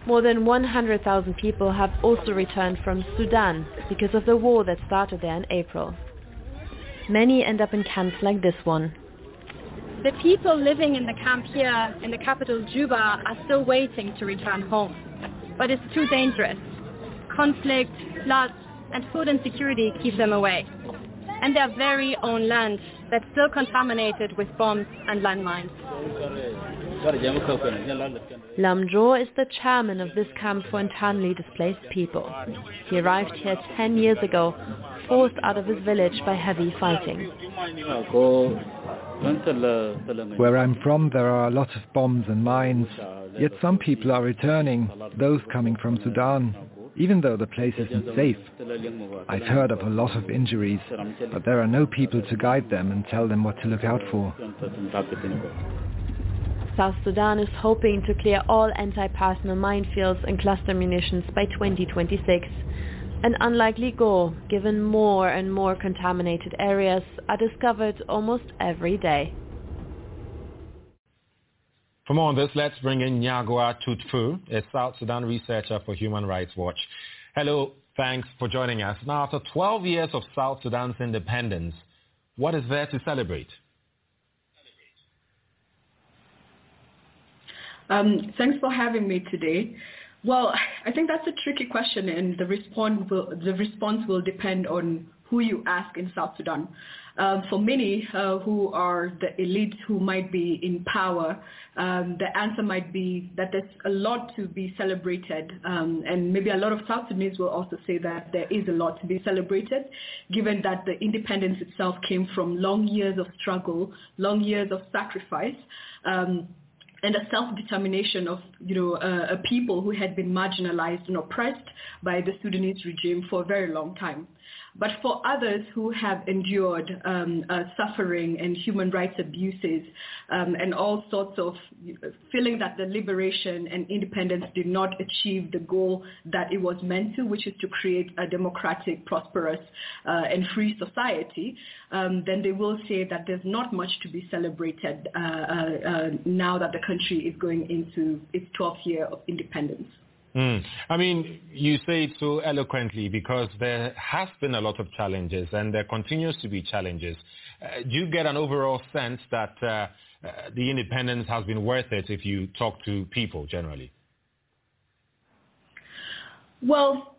More than 100,000 people have also returned from Sudan because of the war that started there in April. Many end up in camps like this one. The people living in the camp here in the capital Juba are still waiting to return home. But it's too dangerous. Conflict, floods, and food insecurity keep them away. And their very own land that's still contaminated with bombs and landmines. Lamjo is the chairman of this camp for internally displaced people. He arrived here 10 years ago, forced out of his village by heavy fighting. Where I'm from, there are a lot of bombs and mines, yet some people are returning, those coming from Sudan, even though the place isn't safe. I've heard of a lot of injuries, but there are no people to guide them and tell them what to look out for. South Sudan is hoping to clear all anti-personnel minefields and cluster munitions by 2026. An unlikely goal, given more and more contaminated areas are discovered almost every day. For more on this, let's bring in Nyagwa Tutfu, a South Sudan researcher for Human Rights Watch. Hello, thanks for joining us. Now, after 12 years of South Sudan's independence, what is there to celebrate? Um, thanks for having me today. Well, I think that's a tricky question, and the response will, the response will depend on who you ask in South Sudan. Uh, for many uh, who are the elites who might be in power, um, the answer might be that there's a lot to be celebrated. Um, and maybe a lot of South Sudanese will also say that there is a lot to be celebrated, given that the independence itself came from long years of struggle, long years of sacrifice. Um, and a self-determination of you know uh, a people who had been marginalized and oppressed by the Sudanese regime for a very long time. But for others who have endured um, uh, suffering and human rights abuses um, and all sorts of feeling that the liberation and independence did not achieve the goal that it was meant to, which is to create a democratic, prosperous, uh, and free society, um, then they will say that there's not much to be celebrated uh, uh, uh now that the country is going into its 12th year of independence. Mm. I mean, you say it so eloquently because there has been a lot of challenges and there continues to be challenges. Uh, do you get an overall sense that uh, uh, the independence has been worth it if you talk to people generally? Well,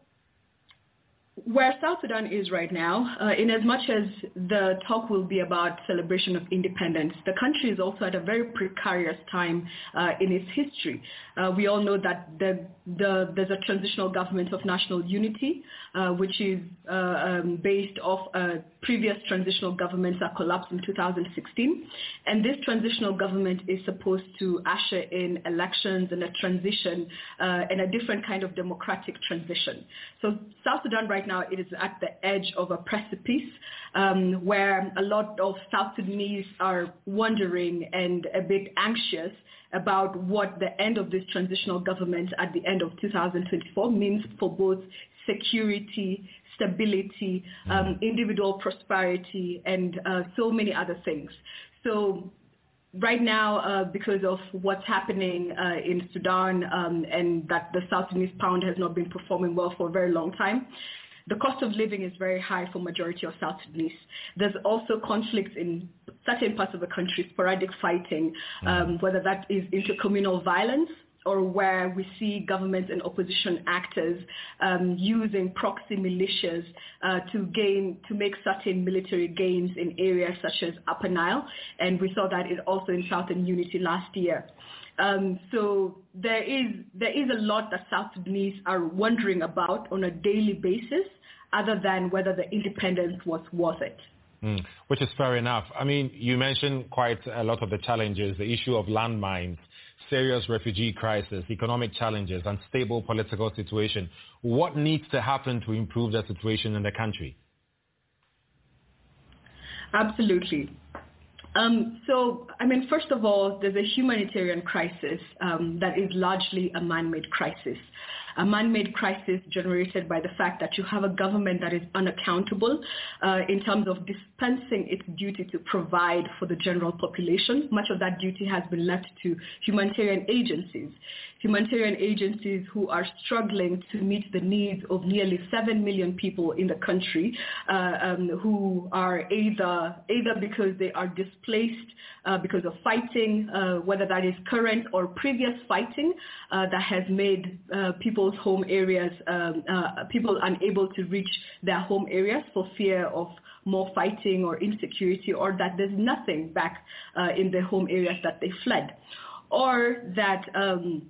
where South Sudan is right now, uh, in as much as the talk will be about celebration of independence, the country is also at a very precarious time uh, in its history. Uh, we all know that the, the, there's a transitional government of national unity, uh, which is uh, um, based off a previous transitional government that collapsed in 2016. And this transitional government is supposed to usher in elections and a transition uh, and a different kind of democratic transition. So South Sudan right now it is at the edge of a precipice um, where a lot of South Sudanese are wondering and a bit anxious about what the end of this transitional government at the end of 2024 means for both security, stability, um, individual prosperity, and uh, so many other things. So right now, uh, because of what's happening uh, in Sudan um, and that the South Sudanese pound has not been performing well for a very long time, the cost of living is very high for majority of South Sudanese. There's also conflicts in certain parts of the country, sporadic fighting, um, whether that is intercommunal violence or where we see government and opposition actors um, using proxy militias uh, to gain to make certain military gains in areas such as Upper Nile, and we saw that it also in Southern Unity last year. Um, so there is there is a lot that South Sudanese are wondering about on a daily basis, other than whether the independence was worth it. Mm, which is fair enough. I mean, you mentioned quite a lot of the challenges, the issue of landmines, serious refugee crisis, economic challenges, unstable political situation. What needs to happen to improve the situation in the country? Absolutely. Um, so, I mean, first of all, there's a humanitarian crisis um, that is largely a man-made crisis a man-made crisis generated by the fact that you have a government that is unaccountable uh, in terms of dispensing its duty to provide for the general population. Much of that duty has been left to humanitarian agencies. Humanitarian agencies who are struggling to meet the needs of nearly 7 million people in the country uh, um, who are either, either because they are displaced uh, because of fighting, uh, whether that is current or previous fighting uh, that has made uh, people's home areas, um, uh, people unable to reach their home areas for fear of more fighting or insecurity or that there's nothing back uh, in their home areas that they fled. Or that um,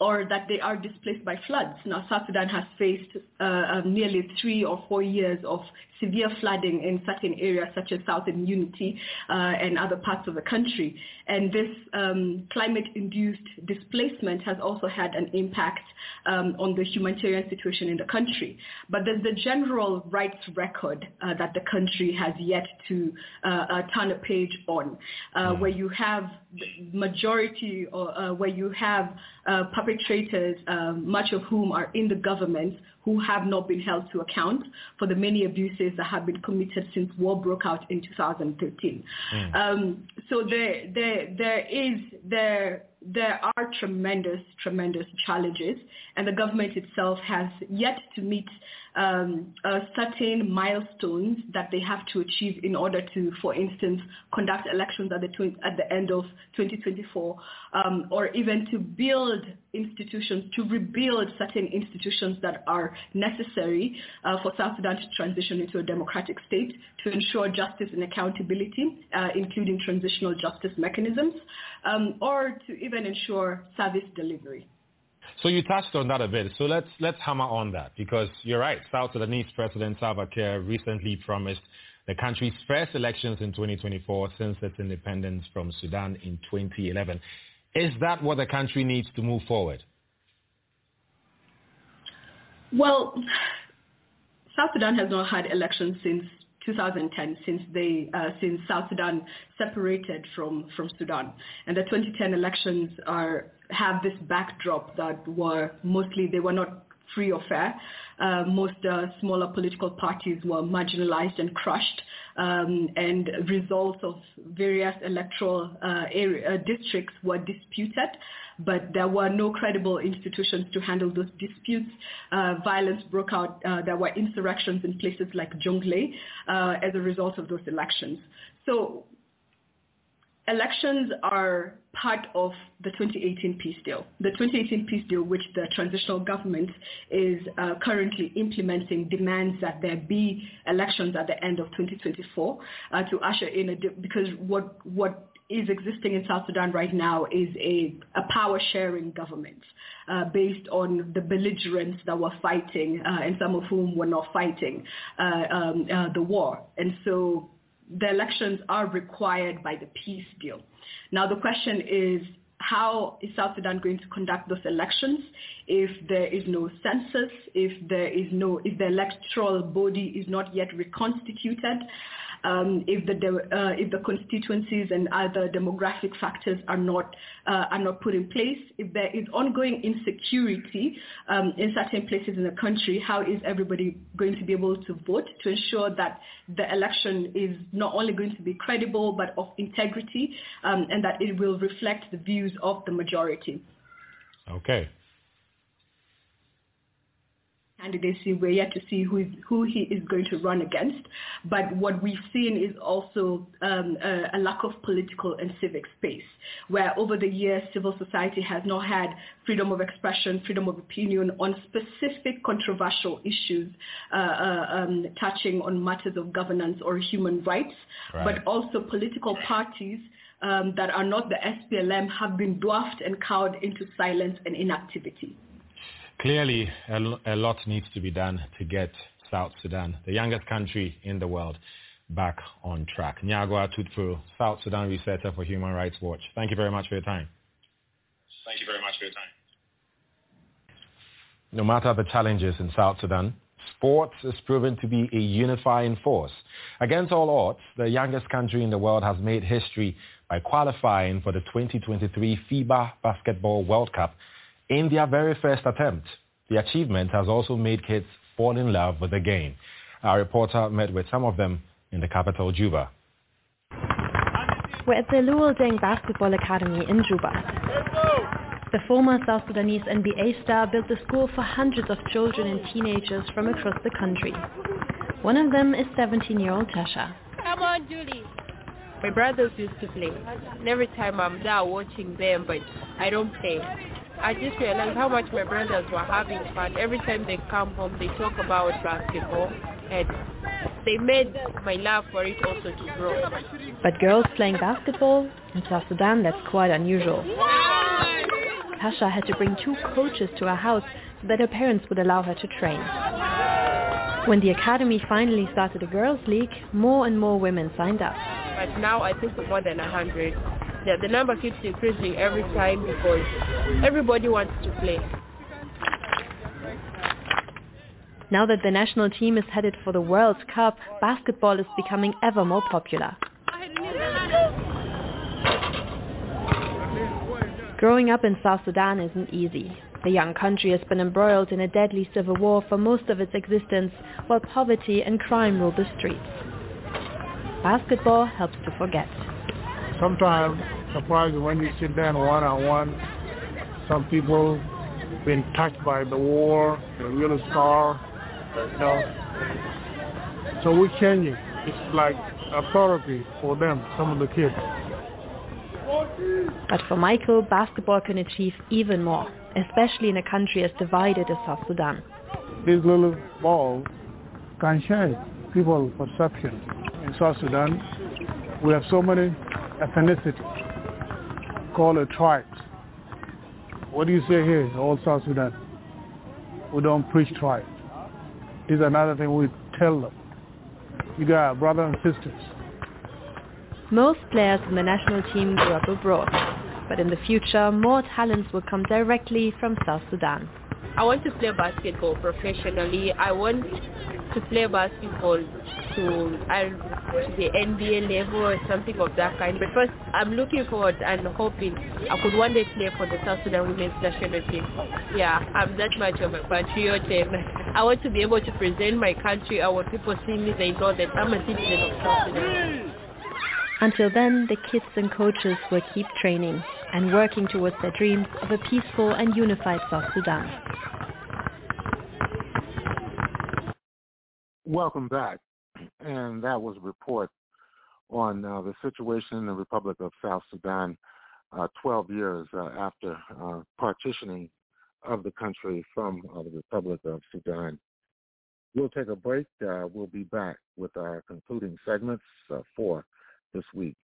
or that they are displaced by floods. Now, South Sudan has faced uh, um, nearly three or four years of severe flooding in certain areas such as Southern Unity uh, and other parts of the country. And this um, climate-induced displacement has also had an impact um, on the humanitarian situation in the country. But there's the general rights record uh, that the country has yet to uh, uh turn a page on, uh, where you have majority or uh, where you have perpetrators, much of whom are in the government, who have not been held to account for the many abuses that have been committed since war broke out in 2013. Mm. Um, so there, there, there is there there are tremendous, tremendous challenges, and the government itself has yet to meet um, uh, certain milestones that they have to achieve in order to, for instance, conduct elections at the, tw- at the end of 2024, um, or even to build institutions, to rebuild certain institutions that are necessary uh, for South Sudan to transition into a democratic state, to ensure justice and accountability, uh, including transitional justice mechanisms, um, or to even ensure service delivery. So you touched on that a bit. So let's let's hammer on that because you're right. South Sudanese President Salva Kiir recently promised the country's first elections in 2024 since its independence from Sudan in 2011. Is that what the country needs to move forward? Well, South Sudan has not had elections since 2010 since they uh, since South Sudan separated from from Sudan and the 2010 elections are have this backdrop that were mostly they were not free or fair. Uh, most uh, smaller political parties were marginalized and crushed, um, and results of various electoral uh, area, uh, districts were disputed, but there were no credible institutions to handle those disputes. Uh, violence broke out. Uh, there were insurrections in places like Jonglei as a result of those elections. So elections are part of the 2018 peace deal. The 2018 peace deal, which the transitional government is uh, currently implementing, demands that there be elections at the end of 2024 uh, to usher in a because what what is existing in South Sudan right now is a, a power sharing government uh, based on the belligerents that were fighting uh, and some of whom were not fighting uh, um, uh, the war. And so the elections are required by the peace deal. Now the question is, how is South Sudan going to conduct those elections if there is no census, if there is no, if the electoral body is not yet reconstituted? Um, if the uh, if the constituencies and other demographic factors are not uh, are not put in place, if there is ongoing insecurity um, in certain places in the country, how is everybody going to be able to vote to ensure that the election is not only going to be credible but of integrity um, and that it will reflect the views of the majority. Okay candidacy. We're yet to see who, is, who he is going to run against. But what we've seen is also um, a, a, lack of political and civic space, where over the years civil society has not had freedom of expression, freedom of opinion on specific controversial issues uh, uh, um, touching on matters of governance or human rights, right. but also political parties um, that are not the SPLM have been dwarfed and cowed into silence and inactivity. Clearly, a, lot needs to be done to get South Sudan, the youngest country in the world, back on track. Nyagoah Tut Pur, South Sudan researcher for Human Rights Watch. Thank you very much for your time. Thank you very much for your time. No matter the challenges in South Sudan, sports has proven to be a unifying force. Against all odds, the youngest country in the world has made history by qualifying for the 2023 FIBA Basketball World Cup in their very first attempt. The achievement has also made kids fall in love with the game. Our reporter met with some of them in the capital, Juba. We're at the Luol Deng Basketball Academy in Juba. The former South Sudanese NBA star built the school for hundreds of children and teenagers from across the country. One of them is 17-year-old Tasha. Come on, Julie. My brothers used to play. And every time I'm there watching them, but I don't play. I just realized how much my brothers were having fun. Every time they come home, they talk about basketball, and they made my love for it also to grow. But girls playing basketball in South Sudan, that's quite unusual. Tasha had to bring two coaches to her house so that her parents would allow her to train. When the academy finally started a girls' league, more and more women signed up. But now I think more than a hundred the, the number keeps increasing every time because everybody wants to play. Now that the national team is headed for the World Cup, basketball is becoming ever more popular. Growing up in South Sudan isn't easy. The young country has been embroiled in a deadly civil war for most of its existence, while poverty and crime rule the streets. Basketball helps to forget sometimes surprised when you sit down one-on-one. Some people been touched by the war, they really scar, you know. So we're changing. It's like a therapy for them, some of the kids. But for Michael, basketball can achieve even more, especially in a country as divided as South Sudan. This little ball can change people's perception. In South Sudan, we have so many ethnicities call it tribes. What do you say here, all South Sudan? We don't preach tribes. This is another thing we tell them. You got brothers and sisters. Most players in the national team grew up abroad, but in the future more talents will come directly from South Sudan. I want to play basketball professionally. I want to play basketball to, to the NBA level or something of that kind. But first, I'm looking forward and hoping I could one day play for the South Sudan women's national team. Yeah, I'm that much of a patriot I want to be able to present my country and when people see me, they know that I'm a citizen of South Sudan. Until then, the kids and coaches will keep training and working towards their dreams of a peaceful and unified South Sudan. Welcome back. And that was a report on uh, the situation in the Republic of South Sudan uh, 12 years uh, after uh, partitioning of the country from uh, the Republic of Sudan. We'll take a break. Uh, we'll be back with our concluding segments for this week.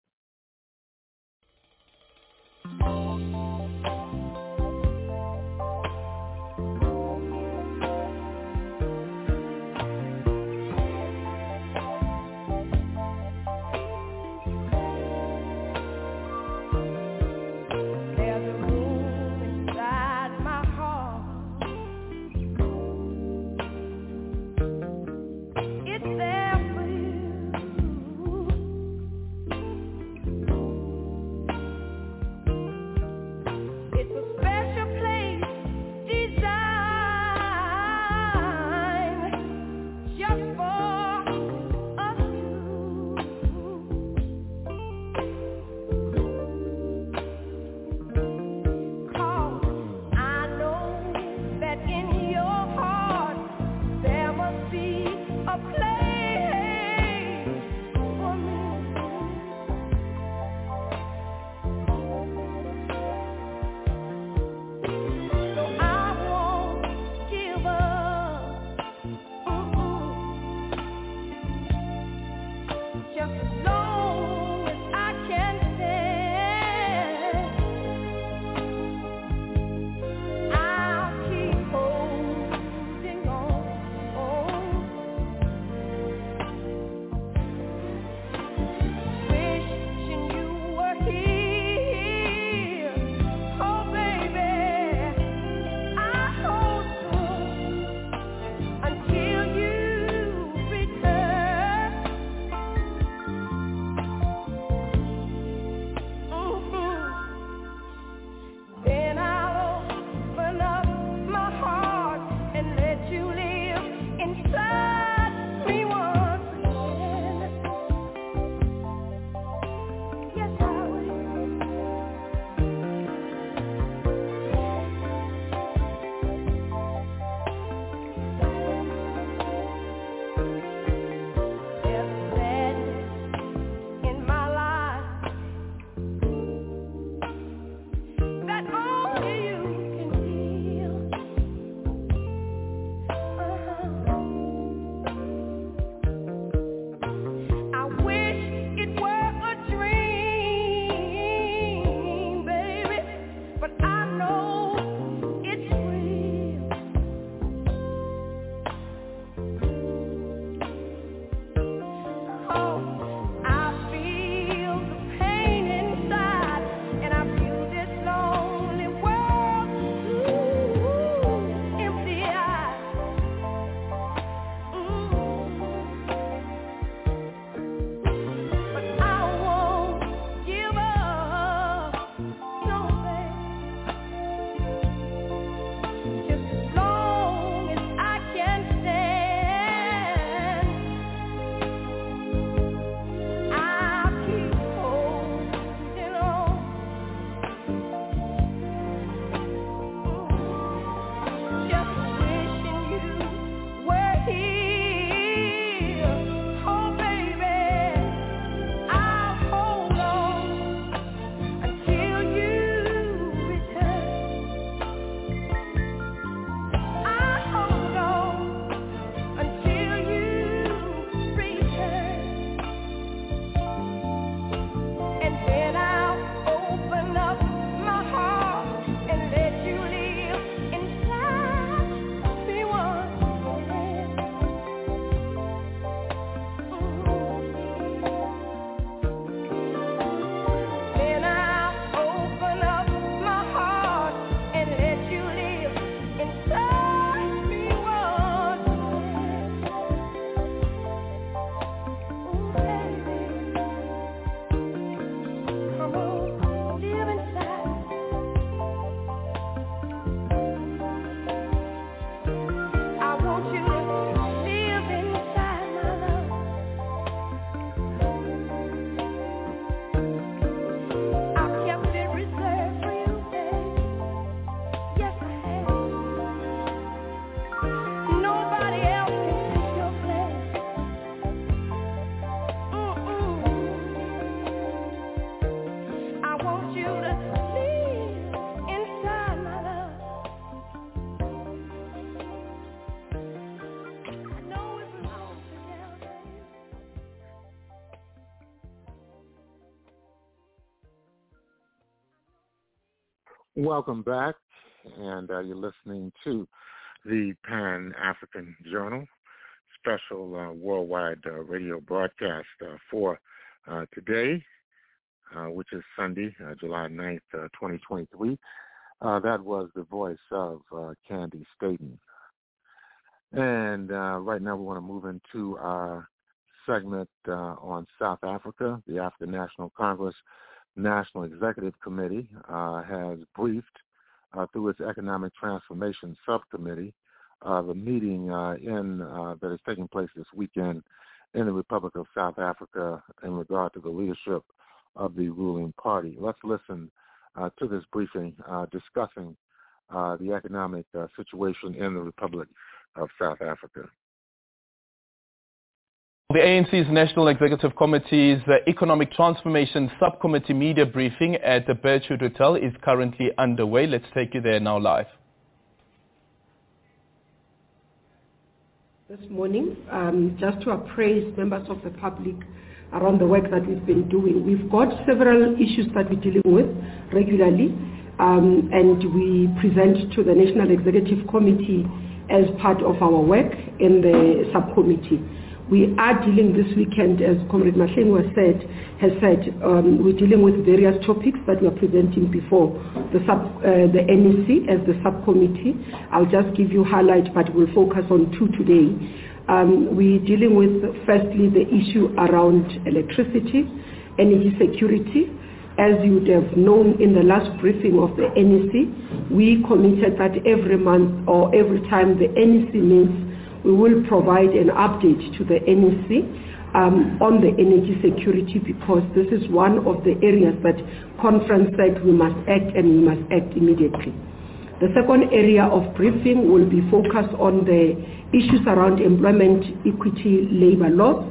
Welcome back, and uh, you're listening to the Pan African Journal special uh, worldwide uh, radio broadcast uh, for uh, today, uh, which is Sunday, July 9th, 2023. that was the voice of Candi Staton. And right now we want to move into our segment on South Africa. The African National Congress National Executive Committee has briefed through its Economic Transformation Subcommittee uh, the meeting uh, in uh, that is taking place this weekend in the Republic of South Africa in regard to the leadership of the ruling party. Let's listen uh, to this briefing uh, discussing uh, the economic situation in the Republic of South Africa. The ANC's National Executive Committee's Economic Transformation Subcommittee media briefing at the Birchwood Hotel is currently underway. Let's take you there now live. this morning um, just to appraise members of the public around the work that we've been doing. We've got several issues that we're dealing with regularly um, and we present to the National Executive Committee as part of our work in the subcommittee. We are dealing this weekend, as Comrade Mahlengwa said, has said, um, we're dealing with various topics that we are presenting before the, sub, uh, the NEC as the subcommittee. I'll just give you highlight, but we'll focus on two today. Um, we're dealing with, firstly, the issue around electricity, energy security. As you would have known in the last briefing of the NEC, we committed that every month or every time the NEC meets, we will provide an update to the NEC um, on the energy security because this is one of the areas that conference said we must act and we must act immediately. The second area of briefing will be focused on the issues around employment equity labor laws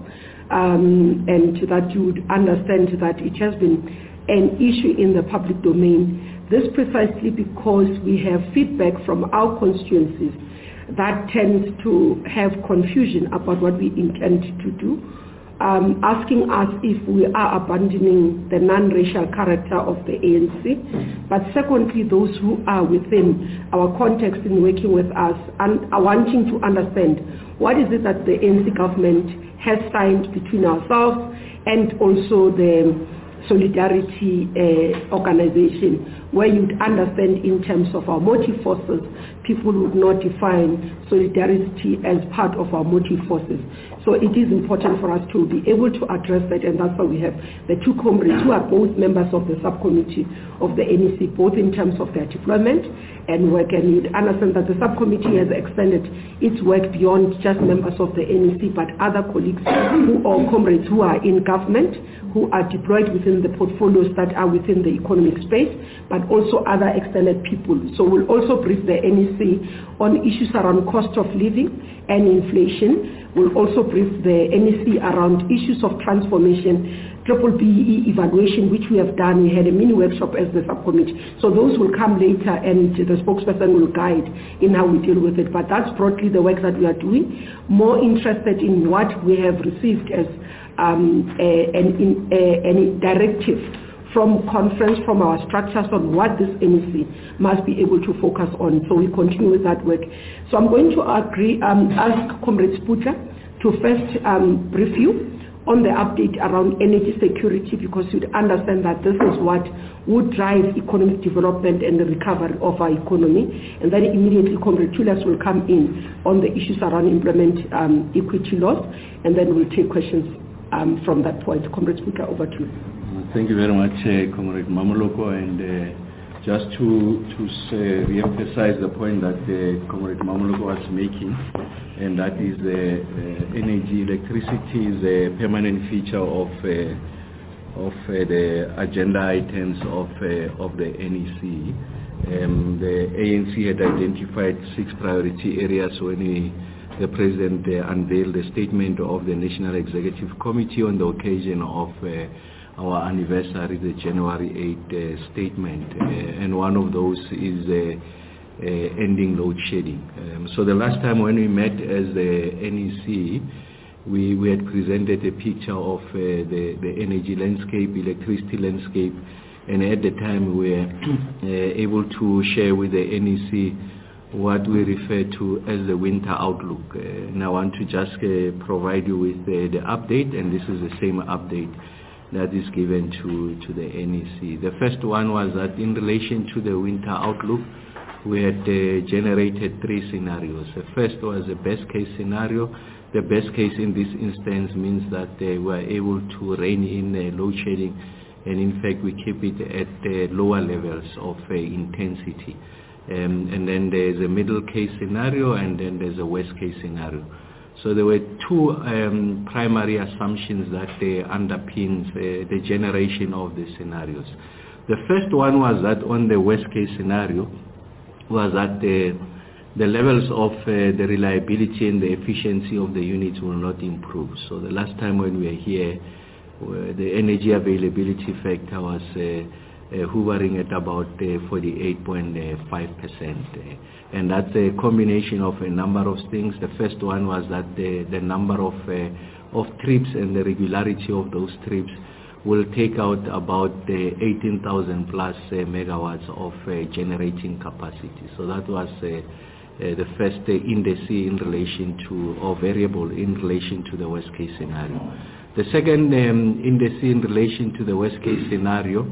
um, and that you would understand that it has been an issue in the public domain. This precisely because we have feedback from our constituencies that tends to have confusion about what we intend to do, um, asking us if we are abandoning the non-racial character of the ANC, but secondly, those who are within our context in working with us and are wanting to understand what is it that the ANC government has signed between ourselves and also the solidarity uh, organization where you'd understand in terms of our motive forces, people would not define solidarity as part of our motive forces. So it is important for us to be able to address that and that's why we have the two comrades who are both members of the subcommittee of the NEC, both in terms of their deployment and work and you'd understand that the subcommittee has extended its work beyond just members of the NEC but other colleagues who or comrades who are in government who are deployed within the portfolios that are within the economic space, but also other extended people. So we'll also brief the NEC on issues around cost of living and inflation. We'll also brief the NEC around issues of transformation triple BE evaluation, which we have done. We had a mini workshop as the subcommittee. So those will come later and the spokesperson will guide in how we deal with it. But that's broadly the work that we are doing. More interested in what we have received as um, a, an, a, a directive from conference, from our structures on what this NEC must be able to focus on. So we continue with that work. So I'm going to agree, um, ask Comrade Spuja to first um, brief you on the update around energy security because you'd understand that this is what would drive economic development and the recovery of our economy. And then immediately Comrade Julius will come in on the issues around implement um, equity laws and then we'll take questions from that point. Comrade Speaker, over to you. Thank you very much, uh, Comrade Mamoloko. And uh, just to, to say, re-emphasize the point that uh, Comrade Mamoloko was making, and that is uh, energy, electricity is a permanent feature of uh, of uh, the agenda items of of the NEC. Um, the ANC had identified six priority areas when he the President uh, unveiled the statement of the National Executive Committee on the occasion of uh, our anniversary, the January 8 uh, statement. Uh, and one of those is uh, uh, ending load shedding. Um, so the last time when we met as the NEC, we, we had presented a picture of the, the energy landscape, electricity landscape, and at the time we were able to share with the NEC what we refer to as the winter outlook. And I want to just provide you with the update, and this is the same update that is given to, to the NEC. The first one was that in relation to the winter outlook, we had uh, generated three scenarios. The first was a best case scenario. The best case in this instance means that they were able to rein in uh, load shedding and in fact we keep it at uh, lower levels of uh, intensity. Um, and then there's a middle case scenario and then there's a worst case scenario. So there were two um, primary assumptions that uh, underpins uh, the generation of the scenarios. The first one was that on the worst case scenario was that the, the levels of uh, the reliability and the efficiency of the units will not improve. So the last time when we were here, the energy availability factor was uh, Uh, hovering at about uh, 48.5%. Uh, and that's a combination of a number of things. The first one was that the, number of, of trips and the regularity of those trips will take out about 18,000 plus megawatts of generating capacity. So that was the first indice in relation to, or variable in relation to the worst case scenario. The second um, indice in relation to the worst case scenario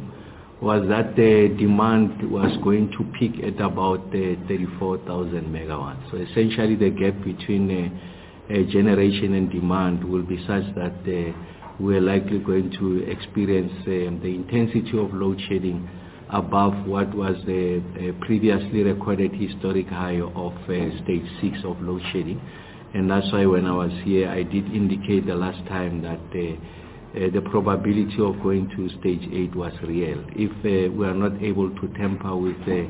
was that the demand was going to peak at about uh, 34,000 megawatts. So essentially the gap between uh, uh, generation and demand will be such that we're likely going to experience um, the intensity of load shedding above what was the previously recorded historic high of stage 6 of load shedding. And that's why when I was here, I did indicate the last time that uh, Uh, the probability of going to stage 8 was real. If uh, we are not able to tamper with the,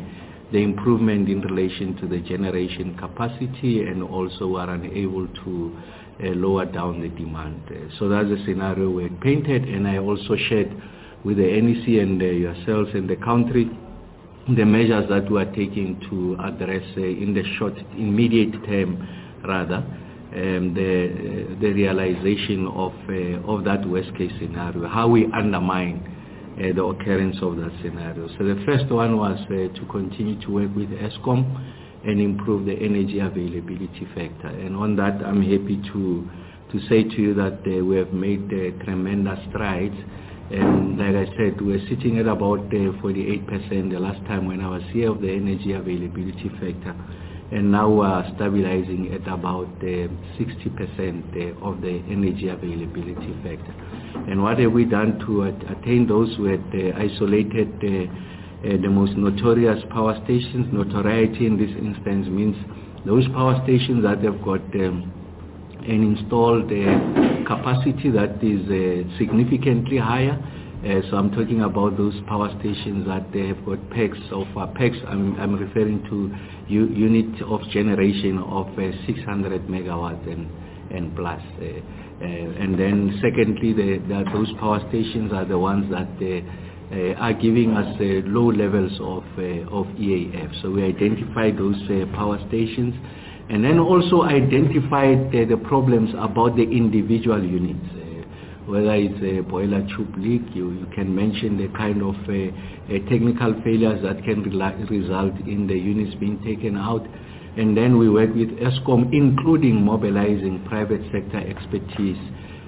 the improvement in relation to the generation capacity and also are unable to uh, lower down the demand. Uh, so that's the scenario we had painted and I also shared with the NEC and yourselves and the country the measures that we are taking to address in the short, immediate term rather, the, the realization of, uh, of that worst case scenario, how we undermine uh, the occurrence of that scenario. So the first one was uh, to continue to work with Eskom and improve the energy availability factor. And on that, I'm happy to, to say to you that we have made tremendous strides. And like I said, we're sitting at about 48% the last time when I was here of the energy availability factor and now we are stabilizing at about uh, 60% uh, of the energy availability factor. And what have we done to attain those? We had isolated uh, the most notorious power stations. Notoriety in this instance means those power stations that have got um, an installed capacity that is significantly higher uh, so I'm talking about those power stations that they have got packs of uh, packs. I'm, I'm referring to u- unit of generation of uh, 600 megawatts and and plus. Uh, and then secondly, the, the, those power stations are the ones that uh, are giving us uh, low levels of uh, of EAF. So we identified those power stations, and then also identified the problems about the individual units whether it's a boiler tube leak, you, you can mention the kind of uh, technical failures that can result in the units being taken out. And then we work with Eskom, including mobilizing private sector expertise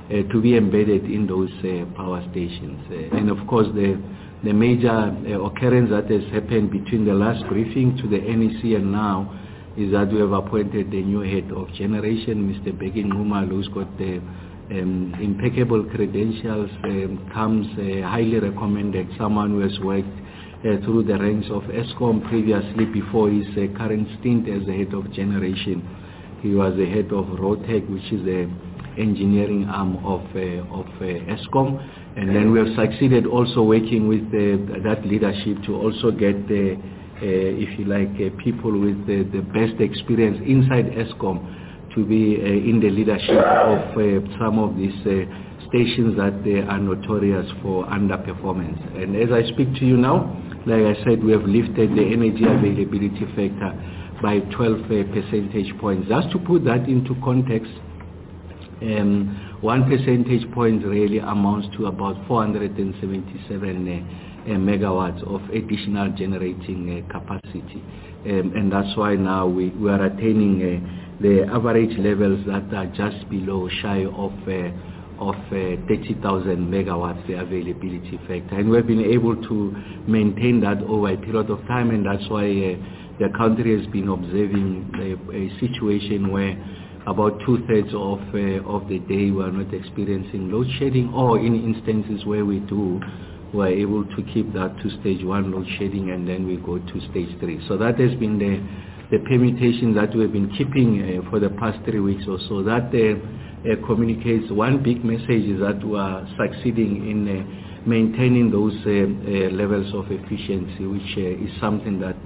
uh, to be embedded in those uh, power stations. Uh, and of course, the, the major uh, occurrence that has happened between the last briefing to the NEC and now is that we have appointed the new head of generation, Mr. Bheki Nxumalo, who's got the um, impeccable credentials, um, comes uh, highly recommended, someone who has worked uh, through the ranks of Eskom previously before his uh, current stint as the head of generation. He was the head of Rotek, which is the engineering arm of, uh, of uh, Eskom. And then we have succeeded also working with uh, that leadership to also get if you like, people with the, the best experience inside Eskom to be uh, in the leadership of uh, some of these uh, stations that they are notorious for underperformance. And as I speak to you now, like I said, we have lifted the energy availability factor by 12 percentage points. Just to put that into context, Um, one percentage point really amounts to about 477 uh, megawatts of additional generating capacity. Um, and that's why now we, are attaining the average levels that are just below shy of of uh, 30,000 megawatts, the availability factor. And we've been able to maintain that over a period of time, and that's why uh, the country has been observing a, situation where about two-thirds of, uh, of the day we are not experiencing load shedding, or in instances where we do, we're able to keep that to stage one load shedding, and then we go to stage three. So that has been the, permutation that we've been keeping uh, for the past three weeks or so. That uh, communicates one big message is that we are succeeding in uh, maintaining those uh, uh, levels of efficiency, which uh, is something that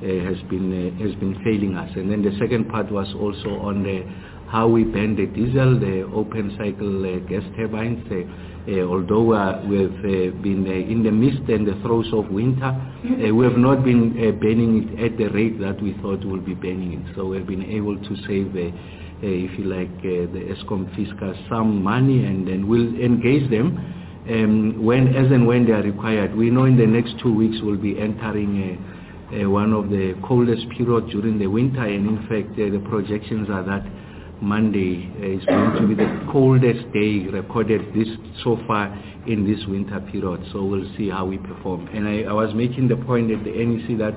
has been has been failing us. And then the second part was also on how we burn the diesel, the open cycle gas turbines. Uh, although uh, we've uh, been in the midst and the throes of winter, we have not been burning it at the rate that we thought we would be burning it. So we've been able to save if you like, the Eskom fiscus some money, and then we'll engage them um, when, as and when they are required. We know in the next two weeks we'll be entering one of the coldest periods during the winter, and in fact, the projections are that Monday is going to be the coldest day recorded this so far in this winter period. So we'll see how we perform. And I, I was making the point at the NEC that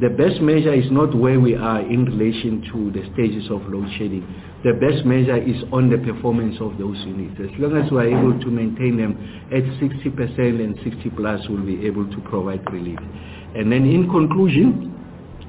the best measure is not where we are in relation to the stages of load shedding. The best measure is on the performance of those units. As long as we are able to maintain them at 60% and 60 plus, we'll be able to provide relief. And then in conclusion,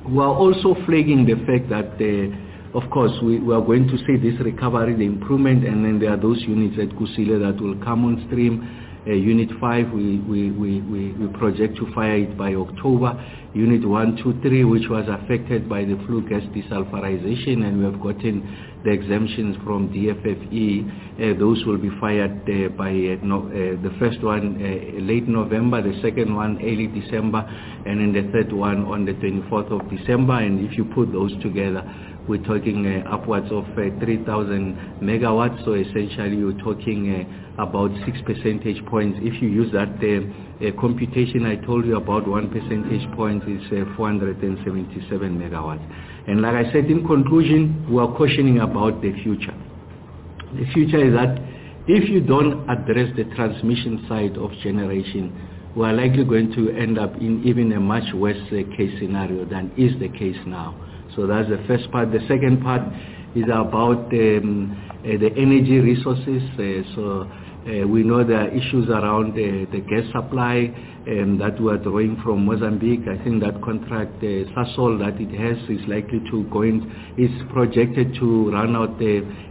we are also flagging the fact that uh, of course, we, we, are going to see this recovery, the improvement, and then there are those units at Kusile that will come on stream uh, Unit 5, we, we, we, we, project to fire it by October. Unit 1, 2, 3, which was affected by the flue gas desulfurization, and we have gotten the exemptions from DFFE. Uh, those will be fired uh, by no, the first one late November, the second one early December, and then the third one on the 24th of December. And if you put those together, we're talking uh, upwards of uh, 3,000 megawatts. So essentially, you're talking uh, about six percentage points. If you use that computation I told you about, one percentage point is 477 megawatts. And like I said, in conclusion, we are cautioning about the future. The future is that if you don't address the transmission side of generation, we are likely going to end up in even a much worse case scenario than is the case now. So that's the first part. The second part is about um, uh, the energy resources. Uh, so uh, we know there are issues around the gas supply um, that we are drawing from Mozambique. I think that contract, uh, Sasol, that it has is likely to go in, is projected to run out uh,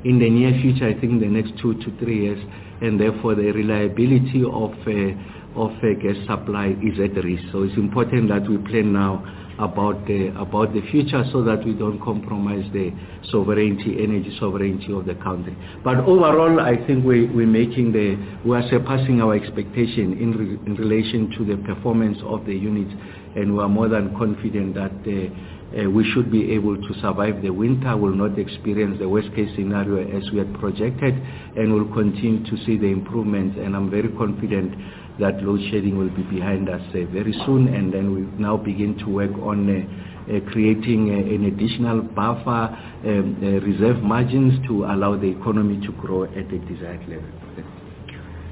in the near future, I think the next two to three years, and therefore the reliability of uh, of gas supply is at risk. So it's important that we plan now about the about the future so that we don't compromise the sovereignty, energy sovereignty of the country. But overall, I think we we're making the we are surpassing our expectation in re, in relation to the performance of the units, and we are more than confident that. Uh, uh, we should be able to survive the winter, will not experience the worst case scenario as we had projected, and will continue to see the improvements. And I'm very confident that load shedding will be behind us uh, very soon, and then we now begin to work on uh, uh, creating an additional buffer um, reserve margins to allow the economy to grow at the desired level.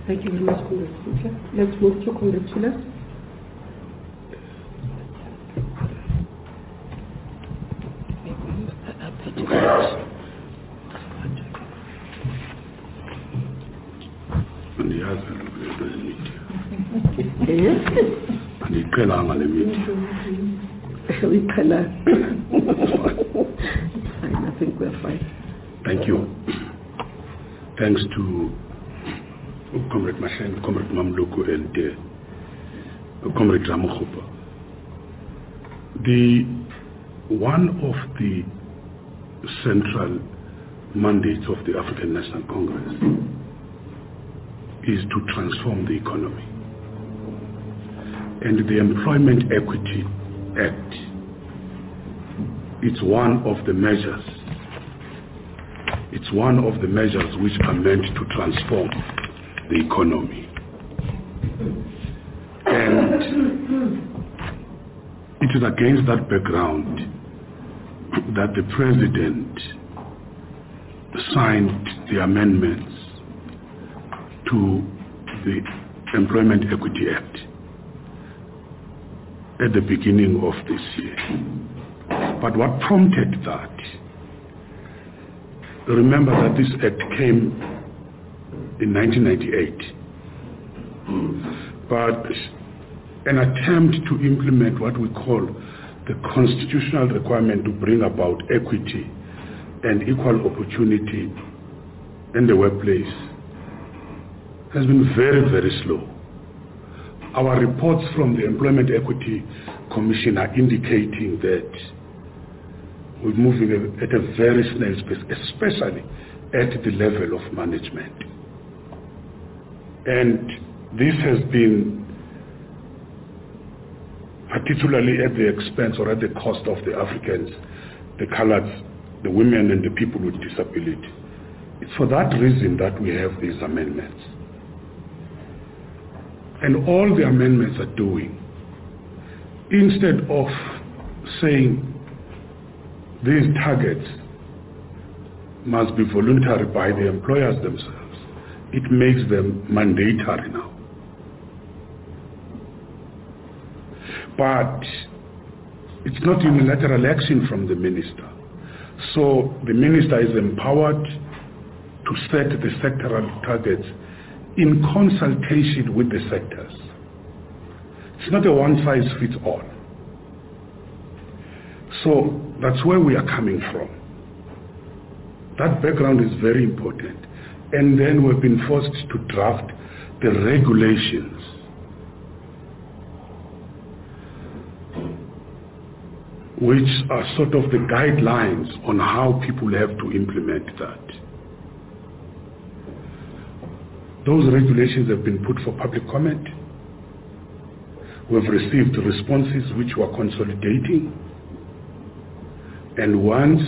Thank you very much, Congressman. Let's move to Congressman. Andiyiqhelanga le mithi uyiqhela I think we're fine. Thank you. Thanks to Comrade Mashen, Comrade Mamoloko, and uh, Comrade Ramokgopa. The one of the central mandates of the African National Congress is to transform the economy. And the Employment Equity Act. It's one of the measures. It's one of the measures which are meant to transform the economy. And it is against that background that the President signed the amendments to the Employment Equity Act at the beginning of this year. But what prompted that? Remember that this act came in 1998. But an attempt to implement what we call the constitutional requirement to bring about equity and equal opportunity in the workplace has been very, very slow. Our reports from the Employment Equity Commission are indicating that we're moving at a very snail pace, especially at the level of management. And this has been particularly at the expense or at the cost of the Africans, the coloreds, the women and the people with disability. It's for that reason that we have these amendments. And all the amendments are doing, instead of saying these targets must be voluntary by the employers themselves, it makes them mandatory now. But it's not unilateral action from the minister. So the minister is empowered to set the sectoral targets in consultation with the sectors. It's not a one-size-fits-all. So that's where we are coming from. That background is very important. And then we've been forced to draft the regulations which are sort of the guidelines on how people have to implement that. Those regulations have been put for public comment. We've received responses which were consolidating. And once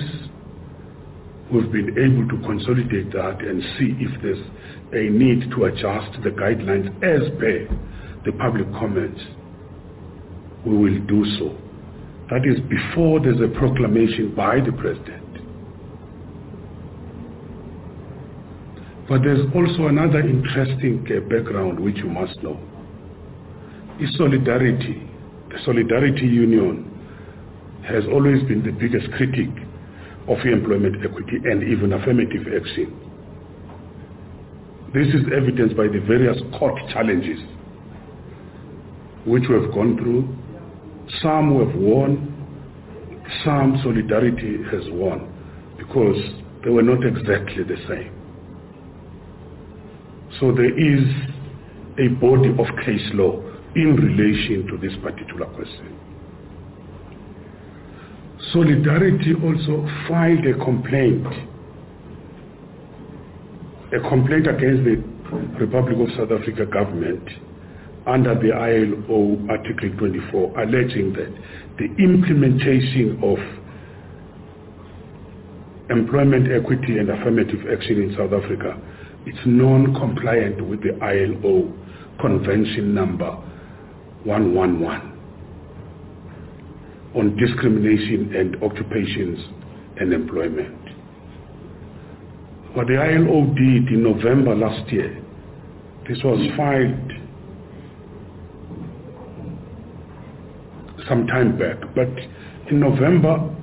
we've been able to consolidate that and see if there's a need to adjust the guidelines as per the public comments, we will do so. That is before there's a proclamation by the president. But there's also another interesting uh, background which you must know. Is solidarity. The Solidarity Union has always been the biggest critic of employment equity and even affirmative action. This is evidenced by the various court challenges which we have gone through some we have won, some solidarity has won because they were not exactly the same. So there is a body of case law in relation to this particular question. Solidarity also filed a complaint, a complaint against the Republic of South Africa government under the ILO Article 24 alleging that the implementation of employment equity and affirmative action in South Africa is non-compliant with the ILO Convention number 111 on discrimination and occupations and employment. What the ILO did in November last year, this was filed some time back. But in November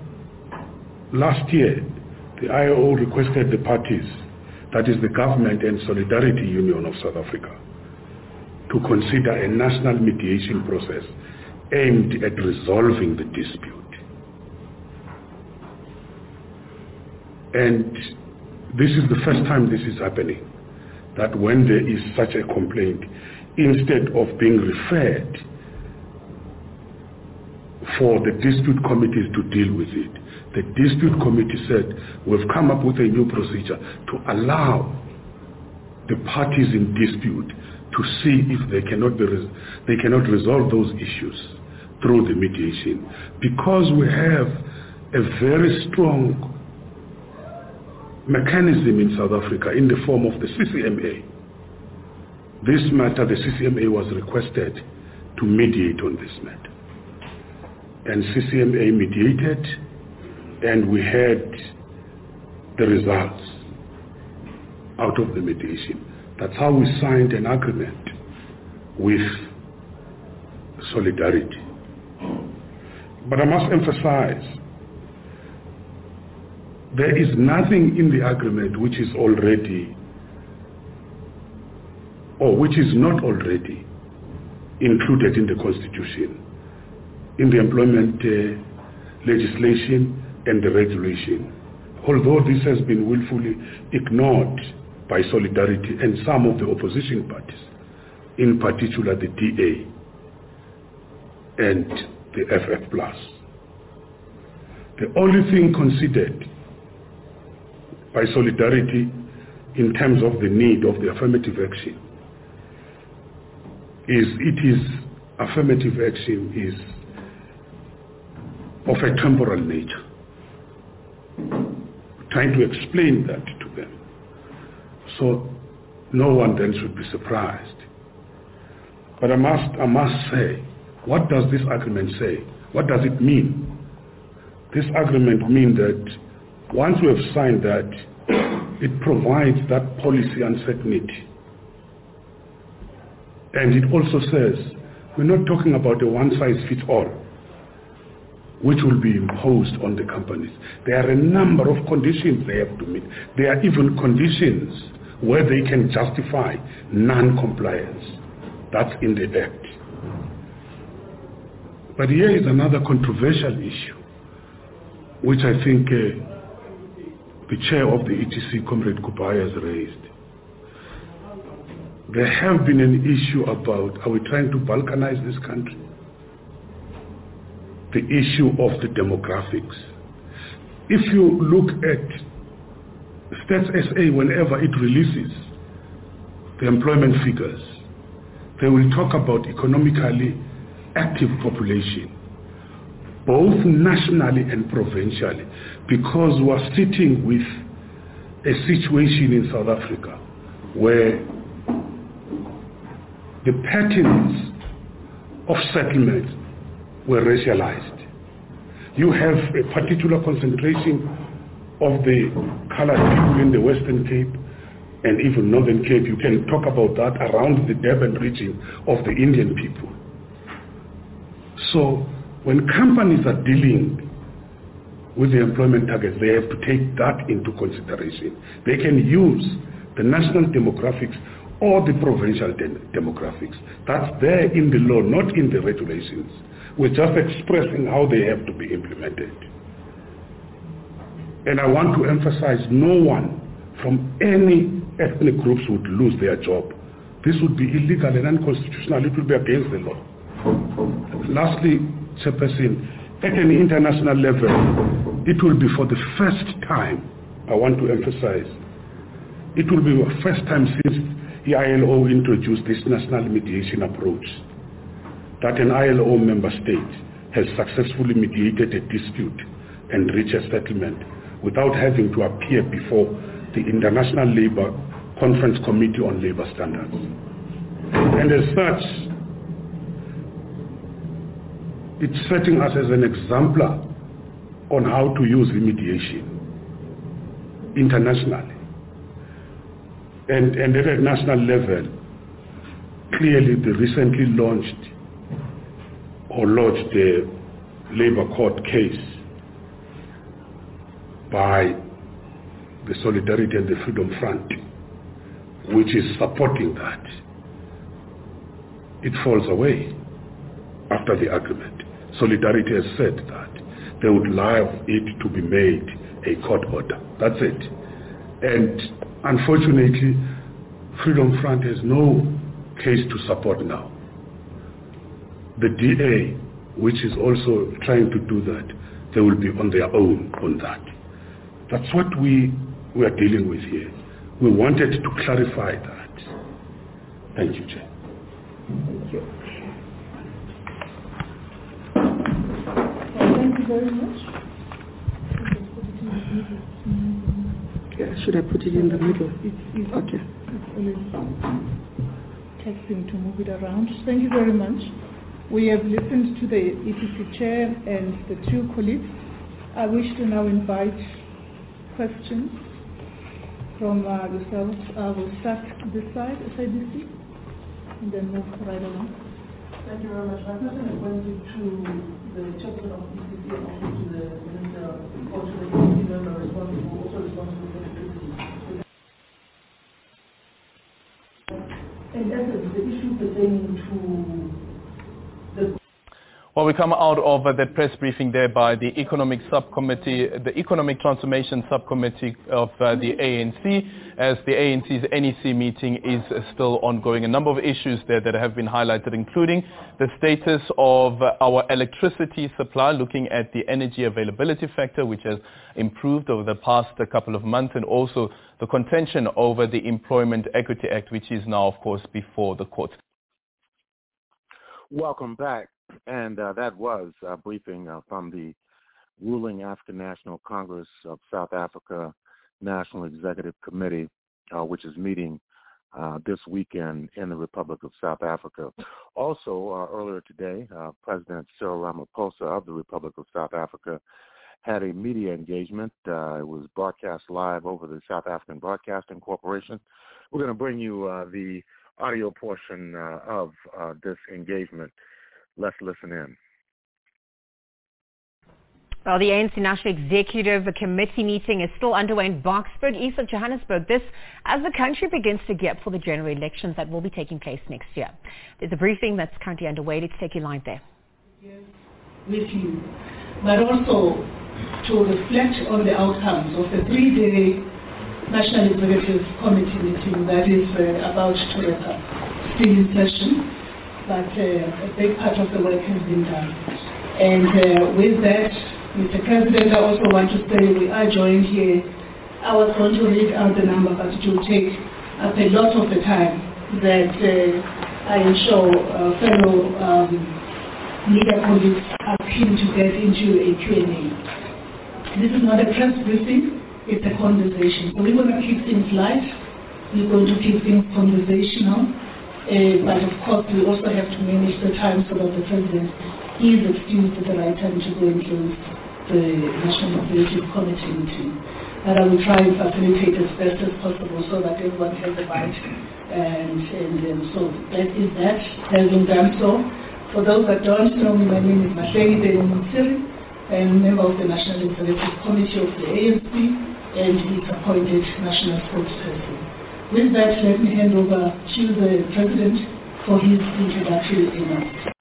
last year, the ILO requested the parties, that is the government and Solidarity Union of South Africa, to consider a national mediation process aimed at resolving the dispute. And this is the first time this is happening, that when there is such a complaint, instead of being referred for the dispute committees to deal with it. The dispute committee said, we've come up with a new procedure to allow the parties in dispute to see if they cannot, be they cannot resolve those issues through the mediation. Because we have a very strong mechanism in South Africa in the form of the CCMA. This matter, the CCMA was requested to mediate on this matter. And CCMA mediated and we had the results out of the mediation. That's how we signed an agreement with Solidarity. But I must emphasize, there is nothing in the agreement which is already or which is not already included in the constitution, in the employment uh, legislation and the regulation. Although this has been willfully ignored by Solidarity and some of the opposition parties, in particular the DA and the FF+. The only thing considered by Solidarity in terms of the need of the affirmative action is it is affirmative action is of a temporal nature. Trying to explain that to them. So no one then should be surprised. But I must, I must say, what does this agreement say? What does it mean? This agreement means that once we have signed that, it provides that policy uncertainty. And it also says, we're not talking about a one-size-fits-all, which will be imposed on the companies. There are a number of conditions they have to meet. There are even conditions where they can justify non-compliance. That's in the Act. But here is another controversial issue, which I think uh, the chair of the ETC, Comrade Kubayi, has raised. There have been an issue about, are we trying to balkanize this country? The issue of the demographics. If you look at Stats SA, whenever it releases the employment figures, they will talk about economically active population, both nationally and provincially, because we are sitting with a situation in South Africa where the patterns of settlement were racialized. You have a particular concentration of the colored people in the Western Cape and even Northern Cape. You can talk about that around the Durban region of the Indian people. So when companies are dealing with the employment targets, they have to take that into consideration. They can use the national demographics or the provincial de- demographics. That's there in the law, not in the regulations. We're just expressing how they have to be implemented. And I want to emphasize no one from any ethnic groups would lose their job. This would be illegal and unconstitutional. It would be against the law. Lastly, Chairperson, at an international level, it will be for the first time, I want to emphasize, it will be the first time since the ILO introduced this national mediation approach that an ILO member state has successfully mediated a dispute and reached a settlement without having to appear before the International Labour Conference Committee on Labour Standards. And as such, it's setting us as an exemplar on how to use remediation internationally. And, and at a national level, clearly the recently launched or lodged the labor court case by the Solidarity and the Freedom Front, which is supporting that, it falls away after the agreement. Solidarity has said that they would like it to be made a court order. That's it. And unfortunately, Freedom Front has no case to support now. The DA, which is also trying to do that, they will be on their own on that. That's what we, we are dealing with here. We wanted to clarify that. Thank you, Chair. Thank you. Thank you very much. Yeah, should I put it in the middle? Okay. Texting to move it around. Thank you very much. We have listened to the ETC chair and the two colleagues. I wish to now invite questions from yourselves. I will start this side, SABC, and then move right along. Thank you very much. My question is going to the chairman of ETC and also to the minister, or to the ETC member responsible, also responsible for electricity. In essence, the issue pertaining to well, we come out of the press briefing there by the Economic Subcommittee, the Economic Transformation Subcommittee of uh, the ANC, as the ANC's NEC meeting is still ongoing. A number of issues there that have been highlighted, including the status of our electricity supply, looking at the energy availability factor, which has improved over the past couple of months, and also the contention over the Employment Equity Act, which is now, of course, before the court. Welcome back. And uh, that was a briefing uh, from the ruling African National Congress of South Africa National Executive Committee, uh, which is meeting uh, this weekend in the Republic of South Africa. Also, uh, earlier today, uh, President Cyril Ramaphosa of the Republic of South Africa had a media engagement. it was broadcast live over the South African Broadcasting Corporation. We're going to bring you the audio portion of this engagement. Let's listen in. Well, the ANC National Executive Committee meeting is still underway in Boksburg, east of Johannesburg. This as the country begins to gear up for the general elections that will be taking place next year. There's a briefing that's currently underway. Let's take you live there. With you, but also to reflect on the outcomes of the three-day National Executive Committee meeting that is uh, about to wrap up. Still in session but uh, a big part of the work has been done. And uh, with that, Mr. President, I also want to say we are joined here. I was going to read out the number, but it will take up a lot of the time that uh, I am sure uh, fellow um, media colleagues are keen to get into a Q&A. This is not a press briefing, it's a conversation. So we want to keep things light. We're going to keep things conversational. Uh, but of course, we also have to manage the time so that the president is excused at the right time to go and close the National Executive Committee meeting. But I will try and facilitate as best as possible so that everyone has a right. And, and so that is that. Having done so, for those that don't know me, my name is Mahlengi Bhengu-Motsiri. I am a member of the National Executive Committee of the ANC and is appointed National Spokesperson. With that, let me hand over to the President for his introductory remarks.